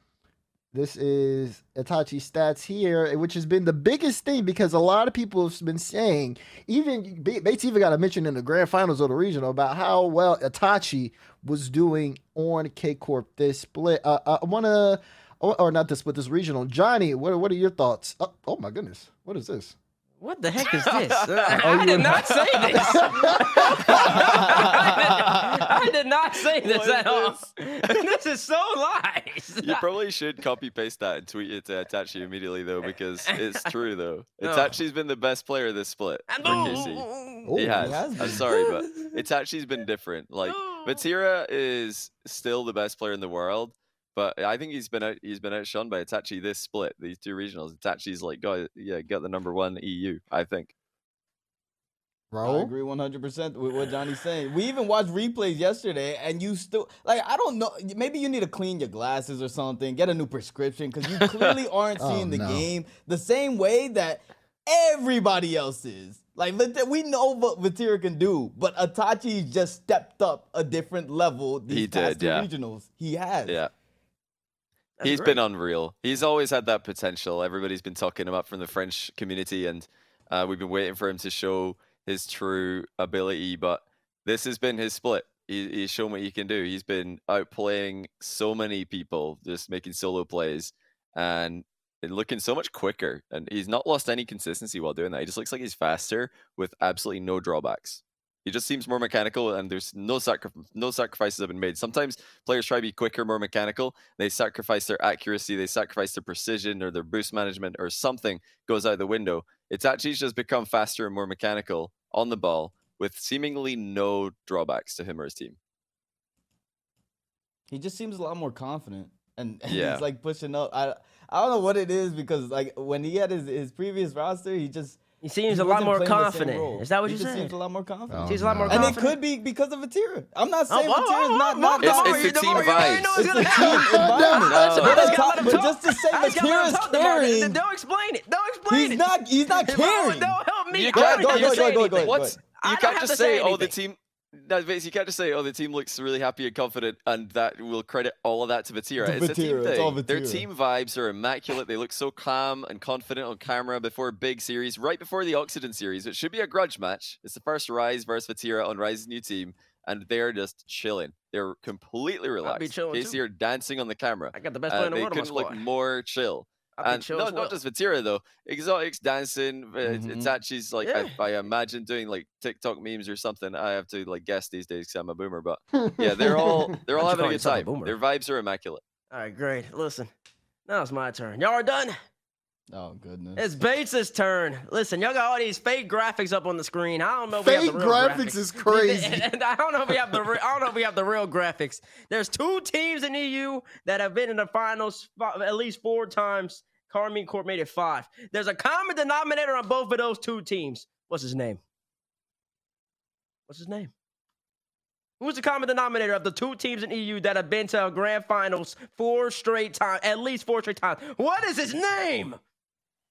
This is Itachi stats here, which has been the biggest thing because a lot of people have been saying, even Bates even got a mention in the grand finals of the regional about how well Itachi was doing on K Corp this split. Uh, I want to, or not this split, this regional. Johnny, what, what are your thoughts? Oh, oh my goodness, what is this? What the heck is this? I did not say this. I did not say this What at is all. This is so lies. You probably should copy paste that and tweet it to Itachi immediately though, because it's true though. Oh. No. Itachi's been the best player this split for KC. Oh, He he has. has I'm sorry, but Itachi's been different. Like Vatira is still the best player in the world, but I think he's been out, he's been outshone by Itachi this split, these two regionals. Itachi's like got yeah got the number one EU. I think. I agree 100% with what Johnny's saying. We even watched replays yesterday, and you still, like, I don't know. Maybe you need to clean your glasses or something, get a new prescription, because you clearly aren't Oh, seeing the no. game the same way that everybody else is. Like, we know what Vatira can do, but Itachi just stepped up a different level these He past did, two yeah. regionals. He has. Yeah. That's He's great. been unreal. He's always had that potential. Everybody's been talking him up from the French community, and uh, we've been waiting for him to show his true ability. But this has been his split. He, he's shown what he can do. He's been outplaying so many people, just making solo plays, and and looking so much quicker. And he's not lost any consistency while doing that. He just looks like he's faster with absolutely no drawbacks. He just seems more mechanical, and there's no sacri- no sacrifices have been made. Sometimes players try to be quicker, more mechanical. They sacrifice their accuracy, they sacrifice their precision or their boost management, or something goes out the window. It's actually just become faster and more mechanical on the ball with seemingly no drawbacks to him or his team. He just seems a lot more confident, and, and Yeah. he's like pushing up. I I don't know what it is because like when he had his, his previous roster, he just he seems he a lot more confident. Is that what you said? Seems a lot more confident. Oh, seems a lot no. more confident. And it could be because of Atira. I'm not saying oh, oh, Atira's oh, not not it's, it's, it's the team vibes. It's the team vibe. But just to say Atira's caring. Don't explain it. Don't explain it. He's not. He's not caring. Don't help me. You can't just say. Oh, the team no, Vince, you can't just say, oh, the team looks really happy and confident, and that will credit all of that to Vatira. To It's a team Vatira, it's thing. all Their team vibes are immaculate. They look so calm and confident on camera before a big series, right before the Oxygen series, which should be a grudge match. It's the first Rise versus Vatira on Rise's new team, and they're just chilling. They're completely relaxed. chilling KC too. are dancing on the camera. I got the best Uh, player in the world on my couldn't look more chill. And chill no, as well. not just Vatira though. Exotics dancing. Uh, Mhm. Itachi's like Yeah. I, I imagine doing like TikTok memes or something. I have to like guess these days because I'm a boomer. But yeah, they're all they're all having a good yourself a time. Their vibes are immaculate. All right, great. Listen, now it's my turn. Y'all are done. Oh goodness. It's Bates' turn. Listen, y'all got all these fake graphics up on the screen. I don't know if we Fake have the real graphics is crazy. And I don't know if we have the re- I don't know if we have the real graphics. There's two teams in EU that have been in the finals fi- at least four times. Karmine Corp made it five. There's a common denominator on both of those two teams. What's his name? What's his name? Who's the common denominator of the two teams in EU that have been to a grand finals four straight times, at least four straight times? What is his name?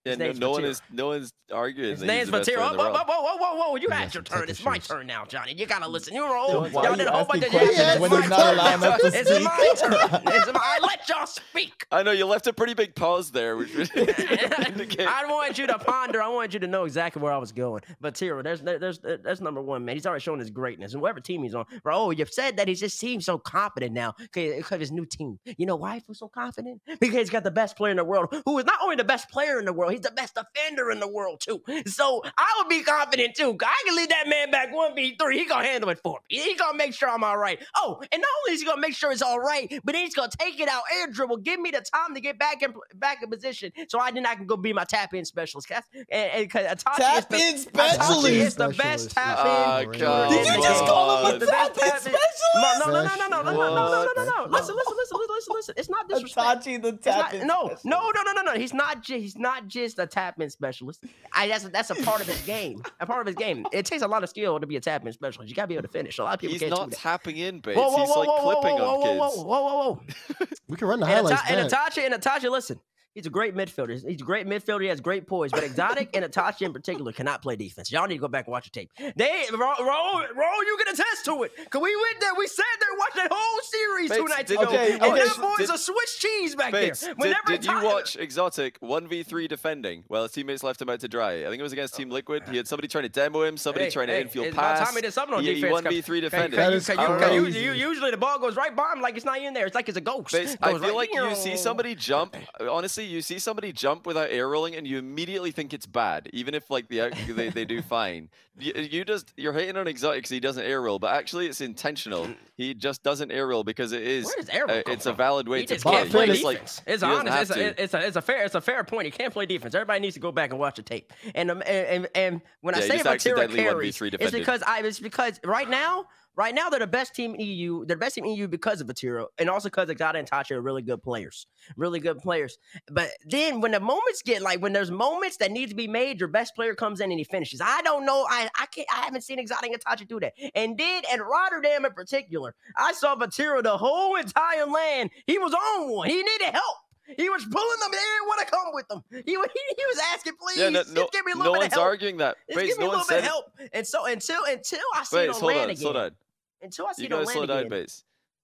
Yeah, no, name's no one is no one's arguing. His that he's name's the best Vatira. Whoa, whoa, whoa, whoa, whoa, whoa! You had your turn. It's my turn now, Johnny. You gotta listen. You were old. Why Y'all are did a whole bunch of asking yeah, questions when my you're not turn allowing now. us to It's my turn. It's my, I let y'all speak. I know you left a pretty big pause there, which would indicate. I want you to ponder. I want you to know exactly where I was going. But Tiro, there's there's that's number one, man. He's already shown his greatness, and whatever team he's on. Bro, oh, you've said that he just seems so confident now because of his new team. You know why he feels so confident? Because he's got the best player in the world, who is not only the best player in the world, he's the best defender in the world too. So I would be confident too. I can leave that man back one v three. He gonna handle it for me. He gonna make sure I'm all right. Oh, and not only is he gonna make sure it's all right, but then he's gonna take it out, air dribble, give me the time to get back in back in position, so I then I can go be my tap in specialist. 'Cause- And, and 'cause Itachi is Tap the- in Itachi specialist. is the best tap in. Ah, Did come Did you just call him on. a The best tap in tap in- specialist? No, no, no, no, no, no, no, no, no, no, no, no, no. What? Listen, listen, listen, listen, listen, listen. It's not disrespect. Itachi the It's tap not, in no, specialist. no, no, no, no, no. He's not. Ju- he's not just a tap in specialist. I that's that's a part of his game. A part of his game. It takes a lot of skill to be a tap specialist. You gotta be able to finish. A lot of people He's can't not do that. tapping in, Bates. Whoa, whoa, He's whoa, like whoa, whoa, clipping whoa, on whoa, kids. whoa, whoa, whoa, whoa. We can run the And, highlights Ita- and back. Itachi, and Itachi, listen, he's a great midfielder. He's a great midfielder. He has great poise. But Exotic and Itachi in particular cannot play defense. Y'all need to go back and watch the tape. They, Ro, Ro, Ro you can attest to it. Because we went there, we sat there and watched that whole series two nights did- ago. okay, and okay, that boy's did- a Swiss cheese back Bates, there. did, Whenever did you Itachi- watch Exotic 1v3 defending Well, his teammates left him out to dry? I think it was against Team Liquid. He had somebody trying to demo him, somebody Hey, trying to infield pass. about time he did something on he, he defense. 1v3 Cause- defending. That cause is you- cause you- crazy. you- you- Usually the ball goes right by him like it's not in there. It's like it's a ghost. Bates, It I goes feel right like you see somebody jump. Honestly, you see somebody jump without air rolling, and you immediately think it's bad, even if like the they, they do fine. You, you just you're hating on exotic because he doesn't air roll, but actually it's intentional. He just doesn't air roll because it is. Where does air roll uh, come it's a valid way He to just Ball can't play. play. It's like defense. It's honest. It's have a, it's a it's a fair it's a fair point. He can't play defense. Everybody needs to go back and watch the tape. And um, and, and, and when Yeah, I say just Vatira accidentally carries, it's because I it's because right now. Right now, they're the best team in EU. They're the best team in EU because of Vatira, and also because Exotic and Tachi are really good players. Really good players. But then when the moments get like when there's moments that need to be made, your best player comes in and he finishes. I don't know. I I can't. I haven't seen Exotic and Tachi do that. And then at Rotterdam in particular, I saw Vatira the whole entire LAN. He was on one. He needed help. He was pulling them. They didn't want to come with them. He, he, he was asking, please, yeah, no, no, give me a no little bit one's of help. arguing that. Just Bates, give me no a little bit of help. And so until until I see Bates, it on slow LAN down, slow again. down. Until I see You it gotta slow down, base.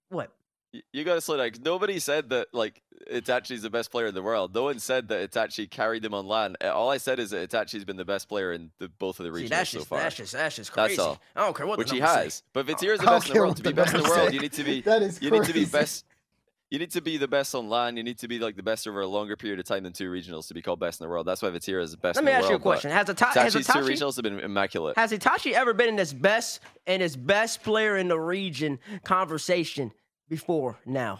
What? Y- You gotta slow down nobody said that like Itachi's the best player in the world. No one said that Itachi carried them on LAN. All I said is that Itachi's been the best player in the, both of the See, regions that's so just far, that's just that's just crazy. That's crazy. all. I don't care what which the he numbers say. has. But Vatira's the I best in the world. To be best in the world, you need to be That is you need to be crazy. best. You need to be the best online. You need to be like the best over a longer period of time than two regionals to be called best in the world. That's why Vatira is the best. Let in me the ask you a world, but question: Has Itachi has Itachi's two regionals have been immaculate. has Itachi ever been in his best and his best player in the region conversation before now?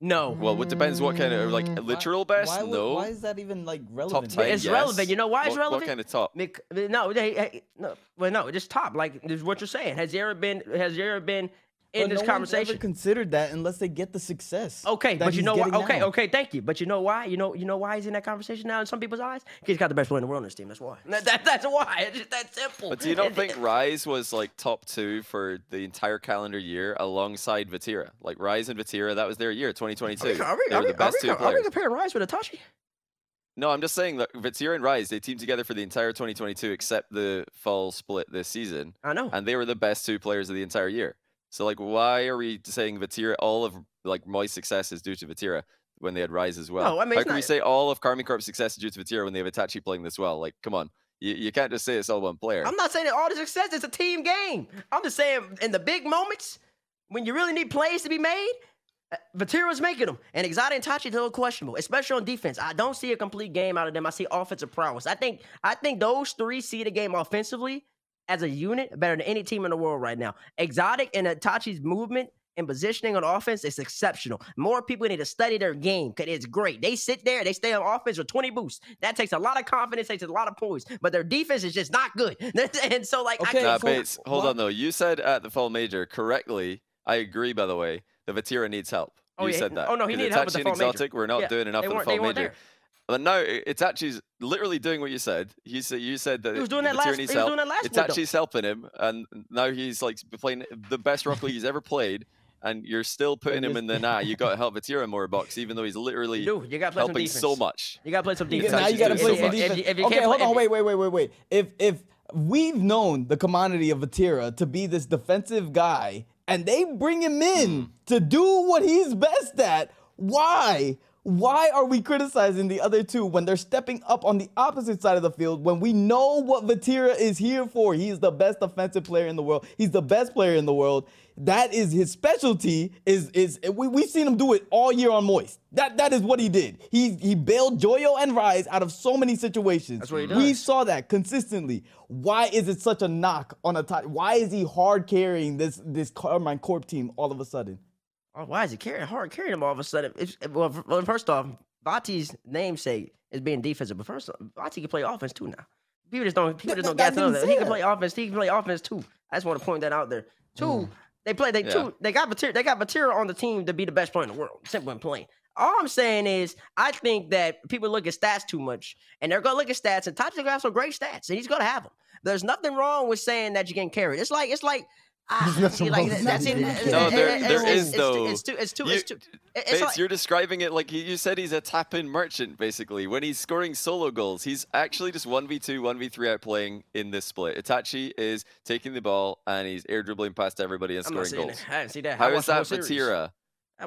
No. Well, it depends what kind of like Mm, Why- literal best. Why, would- no, why is that even like relevant? ten, It's yes. relevant. You know why it's What- relevant? What kind of top? Mick, no, they, hey, no, well, no, just top. Like this is what you're saying. Has there ever been? Has there ever been in But this no conversation? ever considered that unless they get the success. Okay, that but you know what? Okay, now. okay, thank you. But you know why? You know, you know why he's in that conversation now in some people's eyes? 'Cause He's got the best player in the world on his team. That's why. That, that- that's why. It's just that simple. But do you not think Rise was like top two for the entire calendar year alongside Vatira? Like Rise and Vatira, that was their year, 2022. Are we, are we, the best are we, are we comparing Rise with Itachi? No, I'm just saying that Vatira and Rise, they teamed together for the entire 2022 except the fall split this season, I know. and they were the best two players of the entire year. So like, why are we saying Vatira? All of like my success is due to Vatira when they had Rise as well. No, I mean, How can we say all of Karmine Corp's success is due to Vatira when they have Itachi playing this well? Like, come on, you, you can't just say it's all one player. I'm not saying that all the success is a team game. I'm just saying in the big moments when you really need plays to be made, uh, Vatira's making them. And Exotic and Tachi is a little questionable, especially on defense. I don't see a complete game out of them. I see offensive prowess. I think I think those three see the game offensively as a unit better than any team in the world right now. Exotic and Tachi's movement and positioning on offense is exceptional. More people need to study their game because it's great. They sit there, they stay on offense with 20 boosts. That takes a lot of confidence, takes a lot of poise, but their defense is just not good. and so, like, Okay, I can't. so- Bates, hold what? on though. You said at the fall major correctly. I agree, by the way. The Vatira needs help. Oh, you yeah. said that. Oh, no, he 'Cause needed help with the Itachi fall and major. Exotic, we're not Yeah, doing enough they in the weren't- fall major. there. But now actually literally doing what you said. He said you said that He was doing that Vatira last- needs he was help. doing that last split, though. Helping him, and now he's like playing the best Rocket League he's ever played. And you're still putting him in the nah. You got to help Vatira more box, even though he's literally You. You got to play helping defense. so much. You got to play some defense. now you got to play some defense. if- if you okay, hold play- on, wait, wait, wait, wait, wait. If if we've known the commodity of Vatira to be this defensive guy, and they bring him in hmm. to do what he's best at, why? Why are we criticizing the other two when they're stepping up on the opposite side of the field when we know what Vatira is here for? He's the best offensive player in the world. He's the best player in the world. That is his specialty. Is is we we've seen him do it all year on Moist. That that is what he did. He he bailed Joyo and Rise out of so many situations. That's what he does. We saw that consistently. Why is it such a knock on a top? Why is he hard carrying this this Karmine Corp team all of a sudden? Oh, why is he carrying hard carrying him all of a sudden? It's, well, first off, Vati's namesake is being defensive, but first, off, Vati can play offense too now. People just don't. People just don't th- get to that he can play offense. He can play offense too. I just want to point that out there. Two, hmm. they play. They Yeah. two. They got material. They got material on the team to be the best player in the world. Simple and plain. All I'm saying is, I think that people look at stats too much, and they're gonna look at stats, and Tachi's gonna have some great stats, and he's gonna have them. There's nothing wrong with saying that you can carry. It's like it's like. Ah, There's like, wrong that's it. No, there- it's- there it's- is, it's though. It's too. It's too. You- It's too. It's Bates, like, you're describing it like you- you said he's a tap-in merchant, basically. When he's scoring solo goals, he's actually just 1v2, 1v3 outplaying in this split. Itachi is taking the ball and he's air dribbling past everybody and I'm not scoring goals. that. I didn't see that. I How is watched the whole that series. Vatira?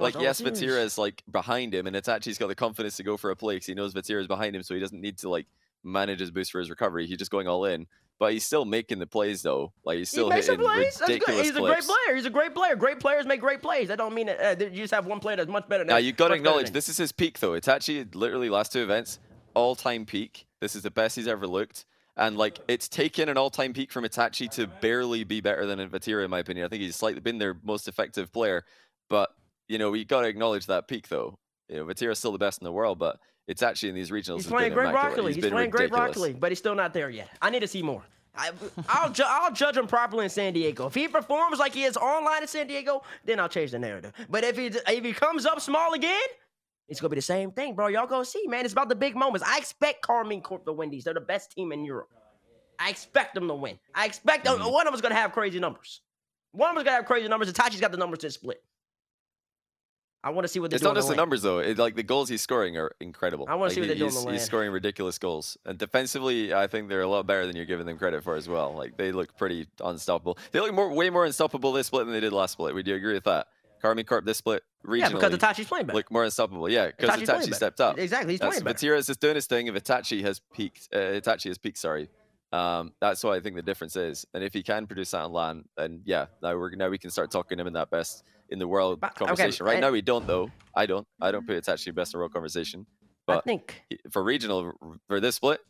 Like, yes, series. Vatira is like behind him, and Itachi's got the confidence to go for a play because he knows Vatira is behind him, so he doesn't need to like manage his boost for his recovery. He's just going all in. But he's still making the plays though. Like he's He still makes hitting plays. That's good. ridiculous He's a great player. He's a great player. Great players make great plays. That don't mean that uh, you just have one player that's much better than. Now you got to acknowledge this is his peak though. Itachi literally last two events, all-time peak. This is the best he's ever looked. And like it's taken an all-time peak from Itachi to barely be better than Vatira in my opinion. I think he's slightly been their most effective player, but you know we got to acknowledge that peak though. You know Vatira's still the best in the world, but Itachi in these regionals He's playing great immaculate. Rocket League. He's He's, playing great ridiculous. Rocket League, but he's still not there yet. I need to see more. I, I'll ju- I'll judge him properly in San Diego. If he performs like he is online in San Diego, then I'll change the narrative. But if he if he comes up small again, it's gonna be the same thing, bro. Y'all gonna see, man. It's about the big moments. I expect Karmine Corp to win these. They're the best team in Europe. I expect them to win. I expect them- Mm-hmm. one of them's gonna have crazy numbers. One of them's gonna have crazy numbers. Itachi's got the numbers to split. I want to see what they're It's doing. not just to the win. numbers though. It, like the goals he's scoring are incredible. I wanna Like, see what he- they're doing he's, to LAN. he's scoring ridiculous goals, and defensively, I think they're a lot better than you're giving them credit for as well. Like they look pretty unstoppable. They look more, way more unstoppable this split than they did last split. Would you agree with that? Karmine Corp this split regionally Yeah, because Itachi's playing better. look more unstoppable. Yeah, because Itachi's Itachi stepped up. Exactly, he's That's, playing better. Vatira is just doing his thing. If Itachi has peaked, uh, Itachi has peaked. Sorry. Um, that's what I think the difference is. And if he can produce that on LAN, then yeah, now we're now we can start talking him in that best in the world But- okay, conversation. right and- now we don't though. I don't. I don't put it's actually best in world conversation. I But think he- for regional for this split,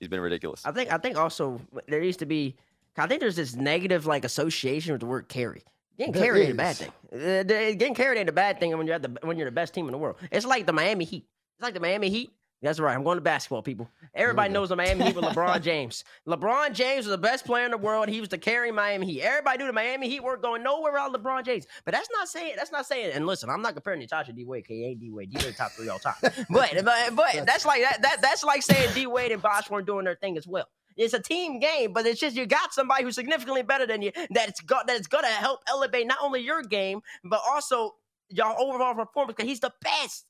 he's been ridiculous. I think I think also there needs to be. I think there's this negative like association with the word carry. Getting There carried ain't a bad thing. Uh, getting carried ain't a bad thing when you're at the when you're the best team in the world. It's like the Miami Heat. It's like the Miami Heat. That's right. I'm going to basketball, people. Everybody knows the Miami Heat with LeBron James. LeBron James was the best player in the world. He was the carry Miami Heat. Everybody knew the Miami Heat weren't going nowhere without LeBron James. But that's not saying that's not saying. And listen, I'm not comparing Natasha D Wade. He ain't D Wade. D Wade top three all time. But but but that's like that, that that's like saying D Wade and Bosh weren't doing their thing as well. It's a team game, but it's just you got somebody who's significantly better than you that's got that's gonna help elevate not only your game but also y'all overall performance because he's the best.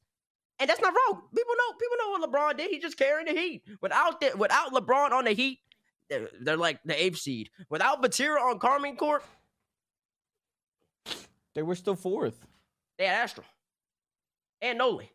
And that's not wrong. People know people know what LeBron did. He just carried the heat. Without the, without LeBron on the heat, they're, they're like the eighth seed. Without Vatira on Karmine Corp, They were still fourth. they had Astro. And Noli.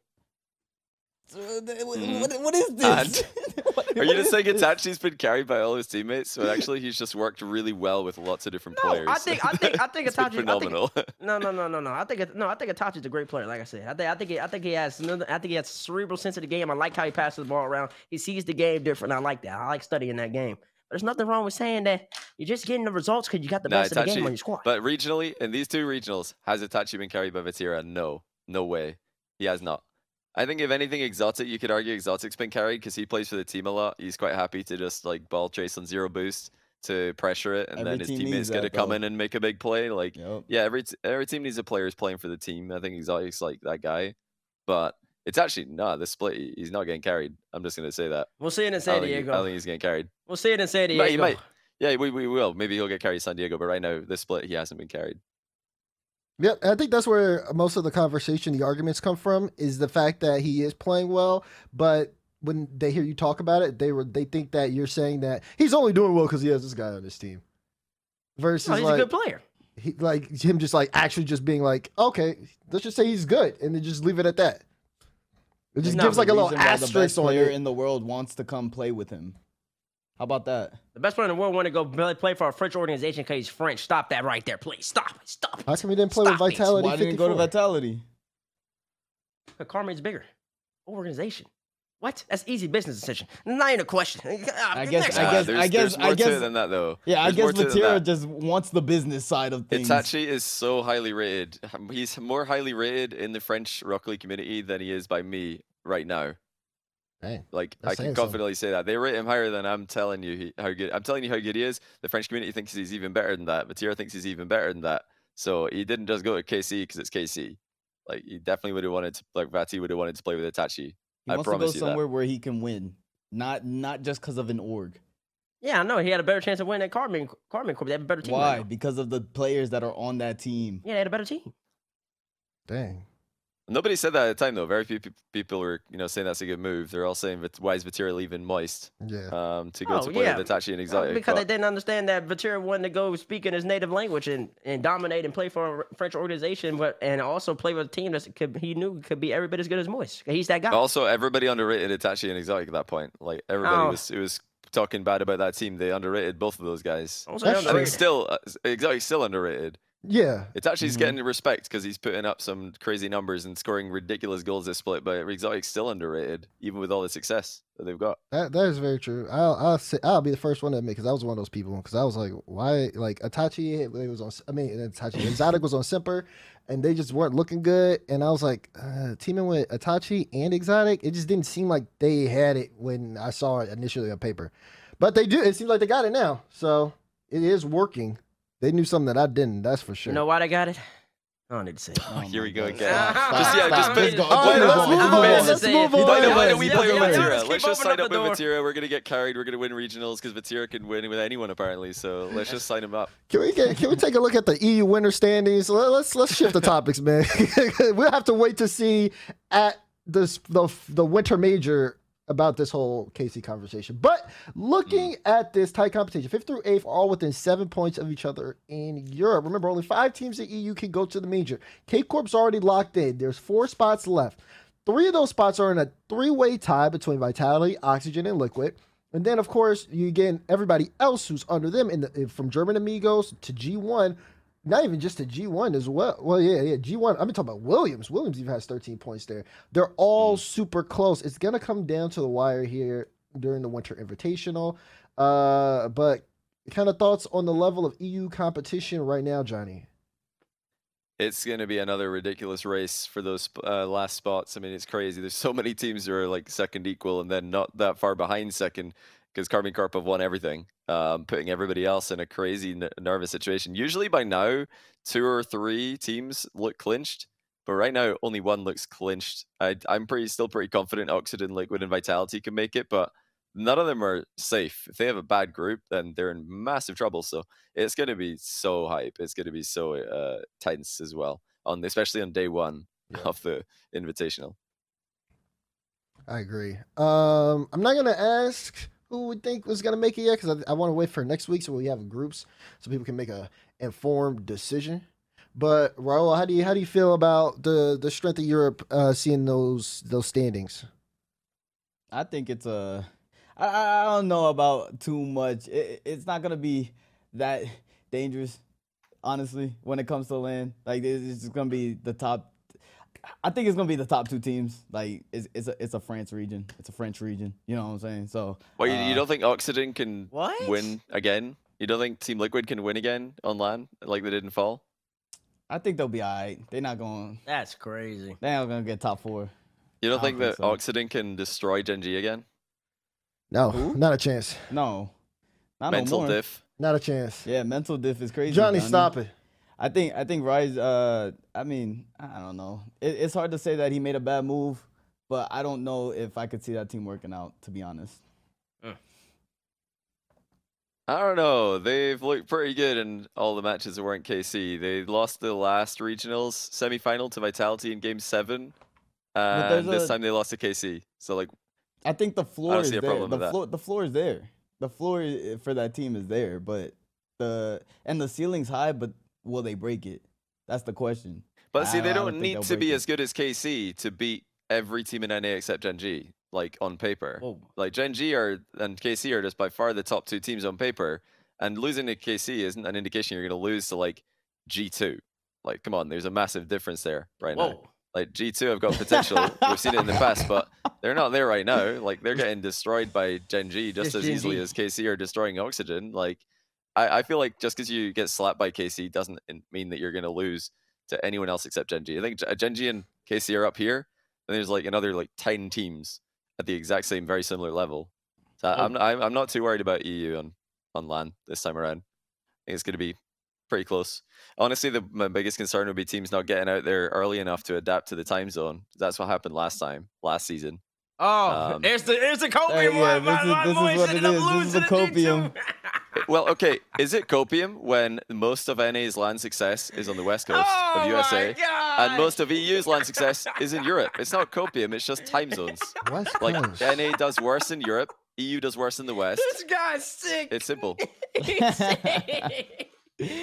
So, th- what- what- what is this? What- Are you just is saying this? Itachi's been carried by all his teammates? But actually, he's just worked really well with lots of different No, I players. think- I think- I think It's been I think- phenomenal. No, no, no, no, no. I think it, no. I think Itachi's a great player. Like I said, I think I think he, I think he has I think he has cerebral sense of the game. I like how he passes the ball around. He sees the game different. I like that. I like studying that game. But there's nothing wrong with saying that you're just getting the results because you got the Nah, best of the game Itachi- on your squad. But regionally, in these two regionals, has Itachi been carried by Vatira? No, no way. He has not. I think if anything, Exotic, you could argue Exotic's been carried because he plays for the team a lot. He's quite happy to just like ball chase on zero boost to pressure it, and Every then his team teammates needs get to come in and make a big play. Like, Yup. yeah, every t- every team needs a player who's playing for the team. I think Exotic's like that guy, but it's actually no. the split, he's not getting carried. I'm just gonna say that. we'll see it in San don't, think, I think he's getting carried. We'll see it in San Diego. But he might. Yeah, we, we will. Maybe he'll get carried San Diego, but right now, this split, he hasn't been carried. Yep, I think that's where most of the conversation, the arguments come from, is the fact that he is playing well, but when they hear you talk about it, they were they think that you're saying that he's only doing well because he has this guy on his team. Versus No, he's like a good player. he, like him just like actually just being like, okay, let's just say he's good, and then just leave it at that. It just No, gives like a little Reason the asterisk best on player it. in the world wants to come play with him. How about that? The best player in the world want to go play play for a French organization because he's French. Stop that right there, please. Stop it. Stop How come he didn't play Stop with it. Vitality? Why didn't he go to Vitality? The Karmine's bigger. Organization. What? That's easy business decision. Not even a question. I guess- I guess- there's, guess- there's I more to guess- it than that, though. Yeah, I guess more to it than Vatira that. just wants the business side of things. Itachi is so highly rated. He's more highly rated in the French Rocket League community than he is by me right now. Dang. Like I can saying something. confidently say that they rate him higher than I'm telling you he, how good. I'm telling you how good he is. The French community thinks he's even better than that. Vatira thinks he's even better than that. So he didn't just go to KC because it's KC. Like he definitely would have wanted to. Like Vati would have wanted to play with Itachi. he I wants to go promise you that. somewhere where he can win, not not just because of an org. Yeah, I know. He had a better chance of winning than Karmine. Karmine Corp. They have a better team. Why? now. Because of the players that are on that team. Yeah, they had a better team. Dang. Nobody said that at the time though. Very few people were you know saying that's a good move. They're all saying Vit- why is Vatira leaving Moist Yeah. um, to go Oh, to play yeah. with Itachi and Uh, Exotic. because they didn't understand that Vatira wanted to go speak in his native language and, and dominate and play for a French organization, but and also play with a team that could he knew could be every bit as good as Moist. He's that guy. Also, everybody underrated Itachi and Exotic at that point. Like everybody Oh. was, it was talking bad about that team. They underrated both of those guys. Also, That's I think still, uh, Exotic's still underrated. Yeah. Itachi's Mhm. getting respect because he's putting up some crazy numbers and scoring ridiculous goals this split. But Exotic's still underrated, even with all the success that they've got. That that is very true. I'll I'll say I'll be the first one to admit because I was one of those people because I was like, why like Itachi it was on I mean Itachi Exotic was on Simper and they just weren't looking good and I was like uh, teaming with Itachi and Exotic it just didn't seem like they had it when I saw it initially on paper, but they do. It seems like they got it now, so it is working. They knew something that I didn't. That's for sure. You know why they got it? I don't need to say. it. Oh Here we go oh again. Stop, Just yeah, just stop. put- Let's go. Why- let's let's move move on. on. Let's Let's move on. Why, Yeah, why do we yeah, play with yeah, yeah, Vatira? let's just sign up up with door. Vatira. We're gonna get carried. We're gonna win regionals because Vatira can win with anyone apparently. So let's just sign him up. Can we get, can we take a look at the EU winner standings? Let- Let's let's shift the topics, man. we'll have to wait to see at this the the winter major about this whole KC conversation. But looking mm. at this tight competition, fifth through eighth all within seven points of each other in Europe. Remember, only five teams in EU can go to the major. K Corp's already locked in. There's four spots left. Three of those spots are in a three-way tie between Vitality, Oxygen, and Liquid. And then, of course, you get everybody else who's under them in the from German Amigos to G1, not even just to G1 as well. Well, yeah, yeah, G1. I'm talking about Williams. Williams even has 13 points there. They're all super close. It's gonna come down to the wire here during the Winter Invitational. Uh, but kind of thoughts on the level of EU competition right now, Johnny? It's going to be another ridiculous race for those uh, last spots. I mean, it's crazy. There's so many teams that are like second equal and then not that far behind second because Karmine Corp have won everything, um, putting everybody else in a crazy n- nervous situation. Usually by now, two or three teams look clinched, but right now only one looks clinched. I, I'm pretty still pretty confident Oxygen, Liquid, and Vitality can make it, but none of them are safe. If they have a bad group, then they're in massive trouble. So it's going to be so hype. It's going to be so uh, tense as well, on especially on day one Yeah. of the invitational. I agree. Um, I'm not gonna ask who we think was gonna make it yet because I, I want to wait for next week so we have groups so people can make a informed decision. But Raul, how do you how do you feel about the the strength of Europe uh, seeing those those standings? I think it's a. I, I don't know about too much. It, it's not gonna be that dangerous, honestly. When it comes to LAN, like it's just gonna be the top. I think it's gonna be the top two teams. Like it's it's a it's a France region. It's a French region. You know what I'm saying? So. Well, you, you uh, don't think Oxygen can What? win again? You don't think Team Liquid can win again on LAN like they did in fall? I think they'll be alright. They're not going. That's crazy. They're not gonna get top four. You don't I think don't that think so. Oxygen can destroy Gen G again? No, Who? not a chance. No. Not Mental no more. diff. Not a chance. Yeah, mental diff is crazy. Johnny, stop it. I think I think Rise. Uh, I mean, I don't know. It, it's hard to say that he made a bad move, but I don't know if I could see that team working out. To be honest. I don't know. They've looked pretty good in all the matches that weren't KC. They lost the last regionals semifinal to Vitality in Game Seven, there's and this a- time they lost to KC. So like, I think the floor don't is see a there. problem The with that. floor, the floor is there. The floor for that team is there, but the and the ceiling's high. But will they break it? That's the question. but see, they I don't need to be it. as good as KC to beat every team in NA except Gen G. Like on paper, Whoa. like Gen G are and KC are just by far the top two teams on paper. And losing to KC isn't an indication you're going to lose to like G2. Like, come on, there's a massive difference there right now. Like G2 have got potential. We've seen it in the past, but they're not there right now. Like they're getting destroyed by Gen G just Just as Gen easily G. as KC are destroying Oxygen. Like I, I feel like just because you get slapped by KC doesn't mean that you're going to lose to anyone else except Gen G. I think Gen G and KC are up here, and there's like another like ten teams at the exact same, very similar level. So I- I'm, not- I'm I'm not too worried about EU on on LAN this time around. I think it's going to be pretty close. Honestly, the my biggest concern would be teams not getting out there early enough to adapt to the time zone. That's what happened last time, last season. Oh, Um, it's the it's the copium yeah, one. this My, is- this is what ended it up is. This is losing the copium. D2. Well, okay, is it copium when most of NA's LAN success is on the west coast oh of USA? My God. And most of EU's LAN success is in Europe. It's not copium, it's just time zones. West Like Coast. NA does worse in Europe, EU does worse in the West. this guy's sick. It's simple. He's sick.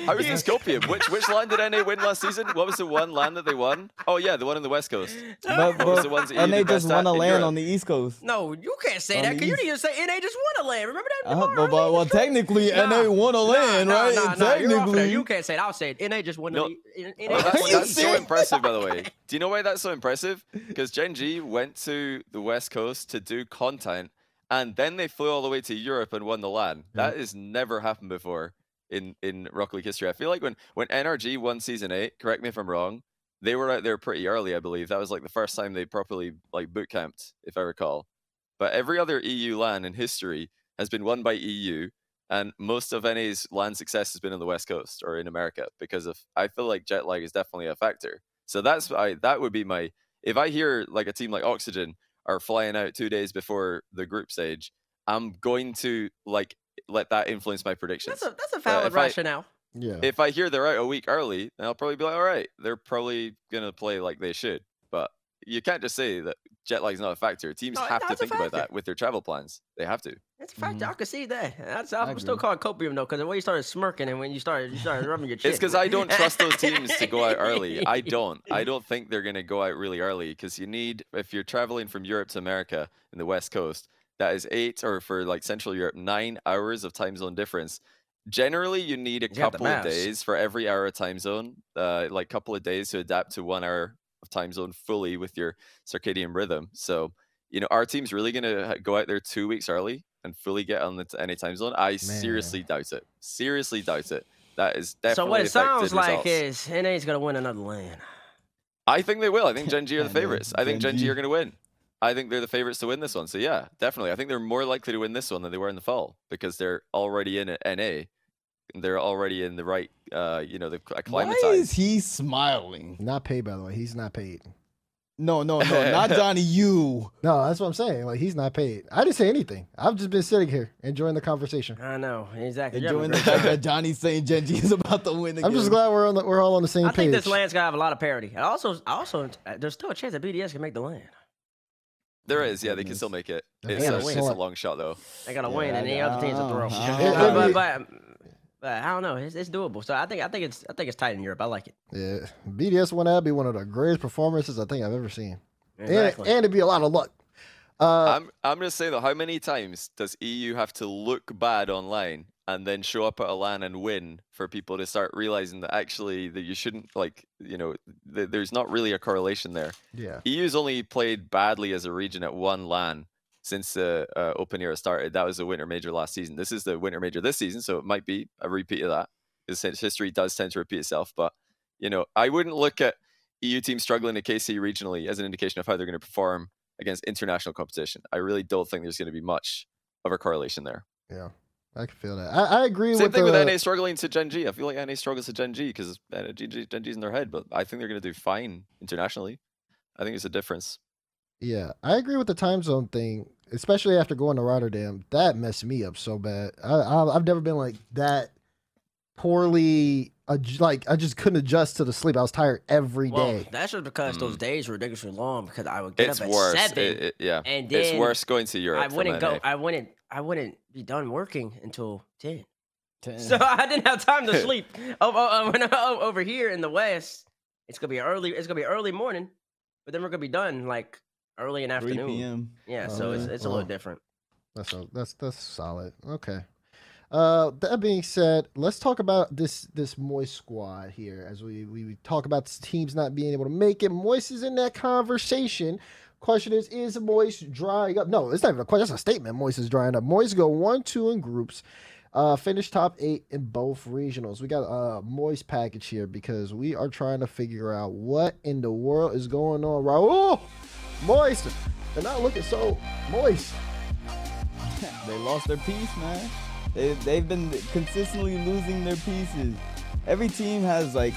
How is this copium? Which which LAN did NA win last season? What was the one LAN that they won? Oh yeah, the one in the West Coast. But, What was but the ones that and they just best want at to LAN on the East Coast. No, you can't say On that the because you East. need to say NA just won a LAN. Remember that? Uh-huh, tomorrow? but, but, well, technically, NA won a LAN, nah, right? Nah, nah, you're technically, You can't say it. I'll say it. NA just won No. the NA just that's, won that's so impressive, by the way. Do you know why that's so impressive? Because Gen G went to the West Coast to do content, and then they flew all the way to Europe and won the LAN. That has never happened before in in Rocket League history. I feel like when when NRG won Season Eight, correct me if I'm wrong, they were out there pretty early. I believe that was like the first time they properly like boot camped, if I recall. But every other EU LAN in history has been won by EU, and most of NA's LAN success has been on the West Coast or in America because of I feel like jet lag is definitely a factor. So that's I that would be my if I hear like a team like Oxygen are flying out two days before the group stage, I'm going to like let that influence my predictions. That's a that's a valid if I- rationale. Yeah. if I hear they're out a week early, then I'll probably be like, all right, they're probably gonna play like they should. But you can't just say that jet lag is not a factor. Teams No, have to think about that with their travel plans. They have to. That's a fact. Mhm. I can see that. That's, I'm I still agree. calling copium though, because the way you started smirking and when you started you started rubbing your chin. It's because I don't trust those teams to go out early. I don't. I don't think they're going to go out really early because you need, if you're traveling from Europe to America in the West Coast, that is eight, or for like Central Europe, nine hours of time zone difference. Generally, you need a You couple of days for every hour of time zone, uh, like couple of days to adapt to one hour of time zone fully with your circadian rhythm. So, you know, our team's really going to go out there two weeks early and fully get on the t- any time zone. I seriously doubt it. Seriously doubt it. That is definitely so what it sounds like results. is NA's gonna win another LAN. I think they will. I think Gen G are the favorites. I think Gen Gen G G. are going to win. I think they're the favorites to win this one. So yeah, definitely. I think they're more likely to win this one than they were in the fall because they're already in a- NA. They're already in the right, uh, you know, they've why is he smiling? Not paid, by the way. He's not paid. No, no, no, not Johnny. You. No, that's what I'm saying. Like he's not paid. I didn't say anything. I've just been sitting here enjoying the conversation. I know exactly. Enjoying the fact that Johnny's saying Gen G is about to win again. I'm just glad we're on the, we're all on the same I page. I think this LAN's gonna have a lot of parity. And also, also, uh, there's still a chance that BDS can make the LAN. There Oh, yeah, they can still make it. They It's, gotta a, it's a long shot though. They gotta Yeah, win, and I- any other teams to I throw. don't. It- But, it- but, but, but I don't know. It's, it's doable. So I think I think it's I think it's tight in Europe. I like it. Yeah, BDS one that'd be one of the greatest performances I think I've ever seen, Exactly. and and it'd be a lot of luck. Uh, I'm I'm gonna say though, how many times does EU have to look bad online and then show up at a LAN and win for people to start realizing that actually that you shouldn't like you know th- there's not really a correlation there. yeah, EU's only played badly as a region at one LAN since the uh, Open era started. That was the Winter Major last season. This is the Winter Major this season, so it might be a repeat of that. Since history does tend to repeat itself, but you know, I wouldn't look at EU teams struggling at KC regionally as an indication of how they're going to perform against international competition. I really don't think there's going to be much of a correlation there. yeah, I can feel that. I, I agree Same with thing the, thing with NA struggling to Gen G. I feel like NA struggles to Gen G because Gen G's in their head, but I think they're going to do fine internationally. I think it's a difference. Yeah, I agree with the time zone thing, especially after going to Rotterdam. That messed me up so bad. I, I I've never been like that poorly. adj- Like I just couldn't adjust to the sleep. I was tired every well, day. that's just because those Mm. days were ridiculously long. Because I would get It's up at worse. seven. It- it- yeah, and it's worse going to Europe. I wouldn't go. NA. I wouldn't. I wouldn't be done working until ten. Ten. So I didn't have time to sleep. oh, oh, oh, when I- over here in the West, it's gonna be early. It's gonna be early morning, but then we're gonna be done like early in afternoon. 3 afternoon. p.m. Yeah, Oh, so it's yeah? it's a Wow. little different. That's a, that's that's solid. Okay. Uh, that being said, let's talk about this this Moist squad here as we we talk about teams not being able to make it. Moist is in that conversation. Question is, is Moist drying up? No, it's not even a question. That's a statement. Moist is drying up. Moist go one two in groups. Uh, finish top eight in both regionals. We got a moist package here because we are trying to figure out what in the world is going on. Raul, moist. They're not looking so moist. they lost their piece, man. They, they've been consistently losing their pieces. Every team has like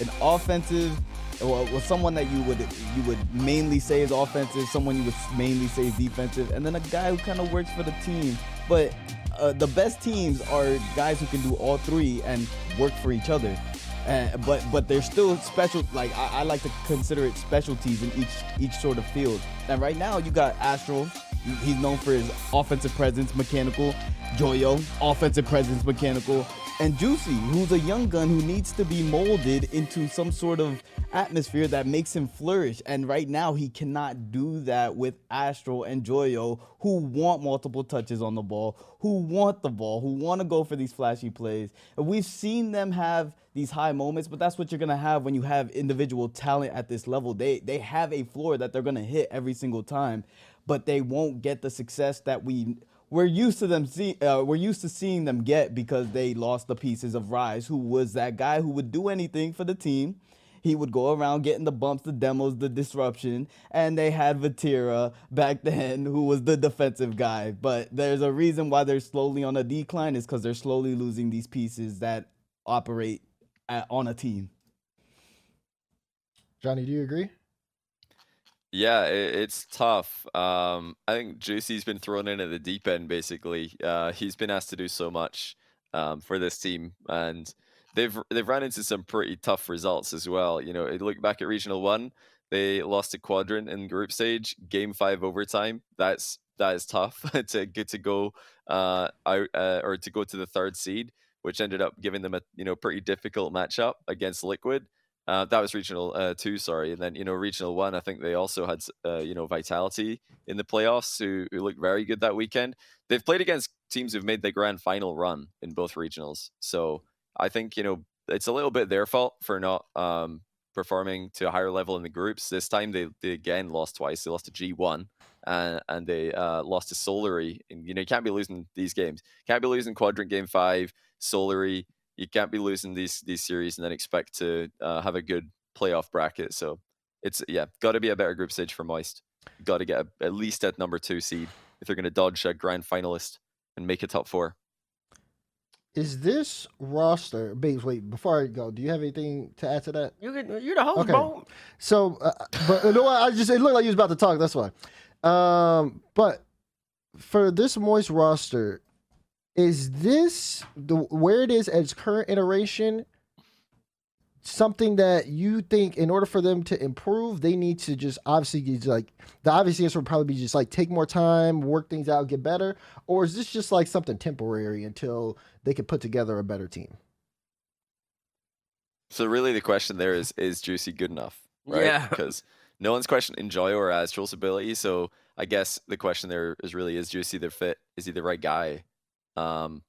an offensive, or, or someone that you would you would mainly say is offensive, someone you would mainly say is defensive, and then a guy who kind of works for the team. But uh, the best teams are guys who can do all three and work for each other. Uh, but but they're still special. Like I, I like to consider it specialties in each each sort of field. And right now you got Astro. He's known for his offensive presence, mechanical. Joyo, offensive presence, mechanical. And Juicy, who's a young gun who needs to be molded into some sort of atmosphere that makes him flourish. And right now, he cannot do that with Astro and Joyo, who want multiple touches on the ball, who want the ball, who want to go for these flashy plays. And we've seen them have these high moments, but that's what you're gonna have when you have individual talent at this level. They they have a floor that they're gonna hit every single time, but they won't get the success that we we're used to them see uh, we're used to seeing them get because they lost the pieces of Rise, who was that guy who would do anything for the team. He would go around getting the bumps, the demos, the disruption, and they had Vatira back then, who was the defensive guy. But there's a reason why they're slowly on a decline, is because they're slowly losing these pieces that operate at, on a team. Johnny, do you agree? Yeah, it, it's tough. Um, I think Juicy's been thrown in at the deep end. Basically, uh, he's been asked to do so much um, for this team, and they've they've run into some pretty tough results as well. You know, look back at Regional One, they lost to Quadrant in group stage, Game Five overtime. That's that is tough to get to go uh, out uh, or to go to the third seed, which ended up giving them a you know pretty difficult matchup against Liquid. Uh, that was regional uh, two, sorry, and then you know regional one. I think they also had uh, you know Vitality in the playoffs, who, who looked very good that weekend. They've played against teams who've made the grand final run in both regionals, so I think you know it's a little bit their fault for not um, performing to a higher level in the groups. This time they, they again lost twice. They lost to G one and and they uh, lost to Solary. And you know you can't be losing these games. Can't be losing Quadrant Game Five, Solary you can't be losing these these series and then expect to uh, have a good playoff bracket. So it's yeah, got to be a better group stage for Moist. Got to get a, at least at number two seed if they're going to dodge a grand finalist and make a top four. Is this roster, Babes? Wait, before I go, do you have anything to add to that? You could, you're the host, Okay. bro. So, uh, but you know what? I just it looked like you was about to talk. That's why. Um, but for this moist roster, is this the where it is at its current iteration? something that you think in order for them to improve, they need to just obviously just like the obvious answer would probably be just like take more time, work things out, get better, or is this just like something temporary until they can put together a better team? So really, the question there is: Is Juicy good enough? Right? Yeah. Because no one's questioning Enjoy or Astral's ability. So I guess the question there is really: Is Juicy the fit? Is he the right guy? Um,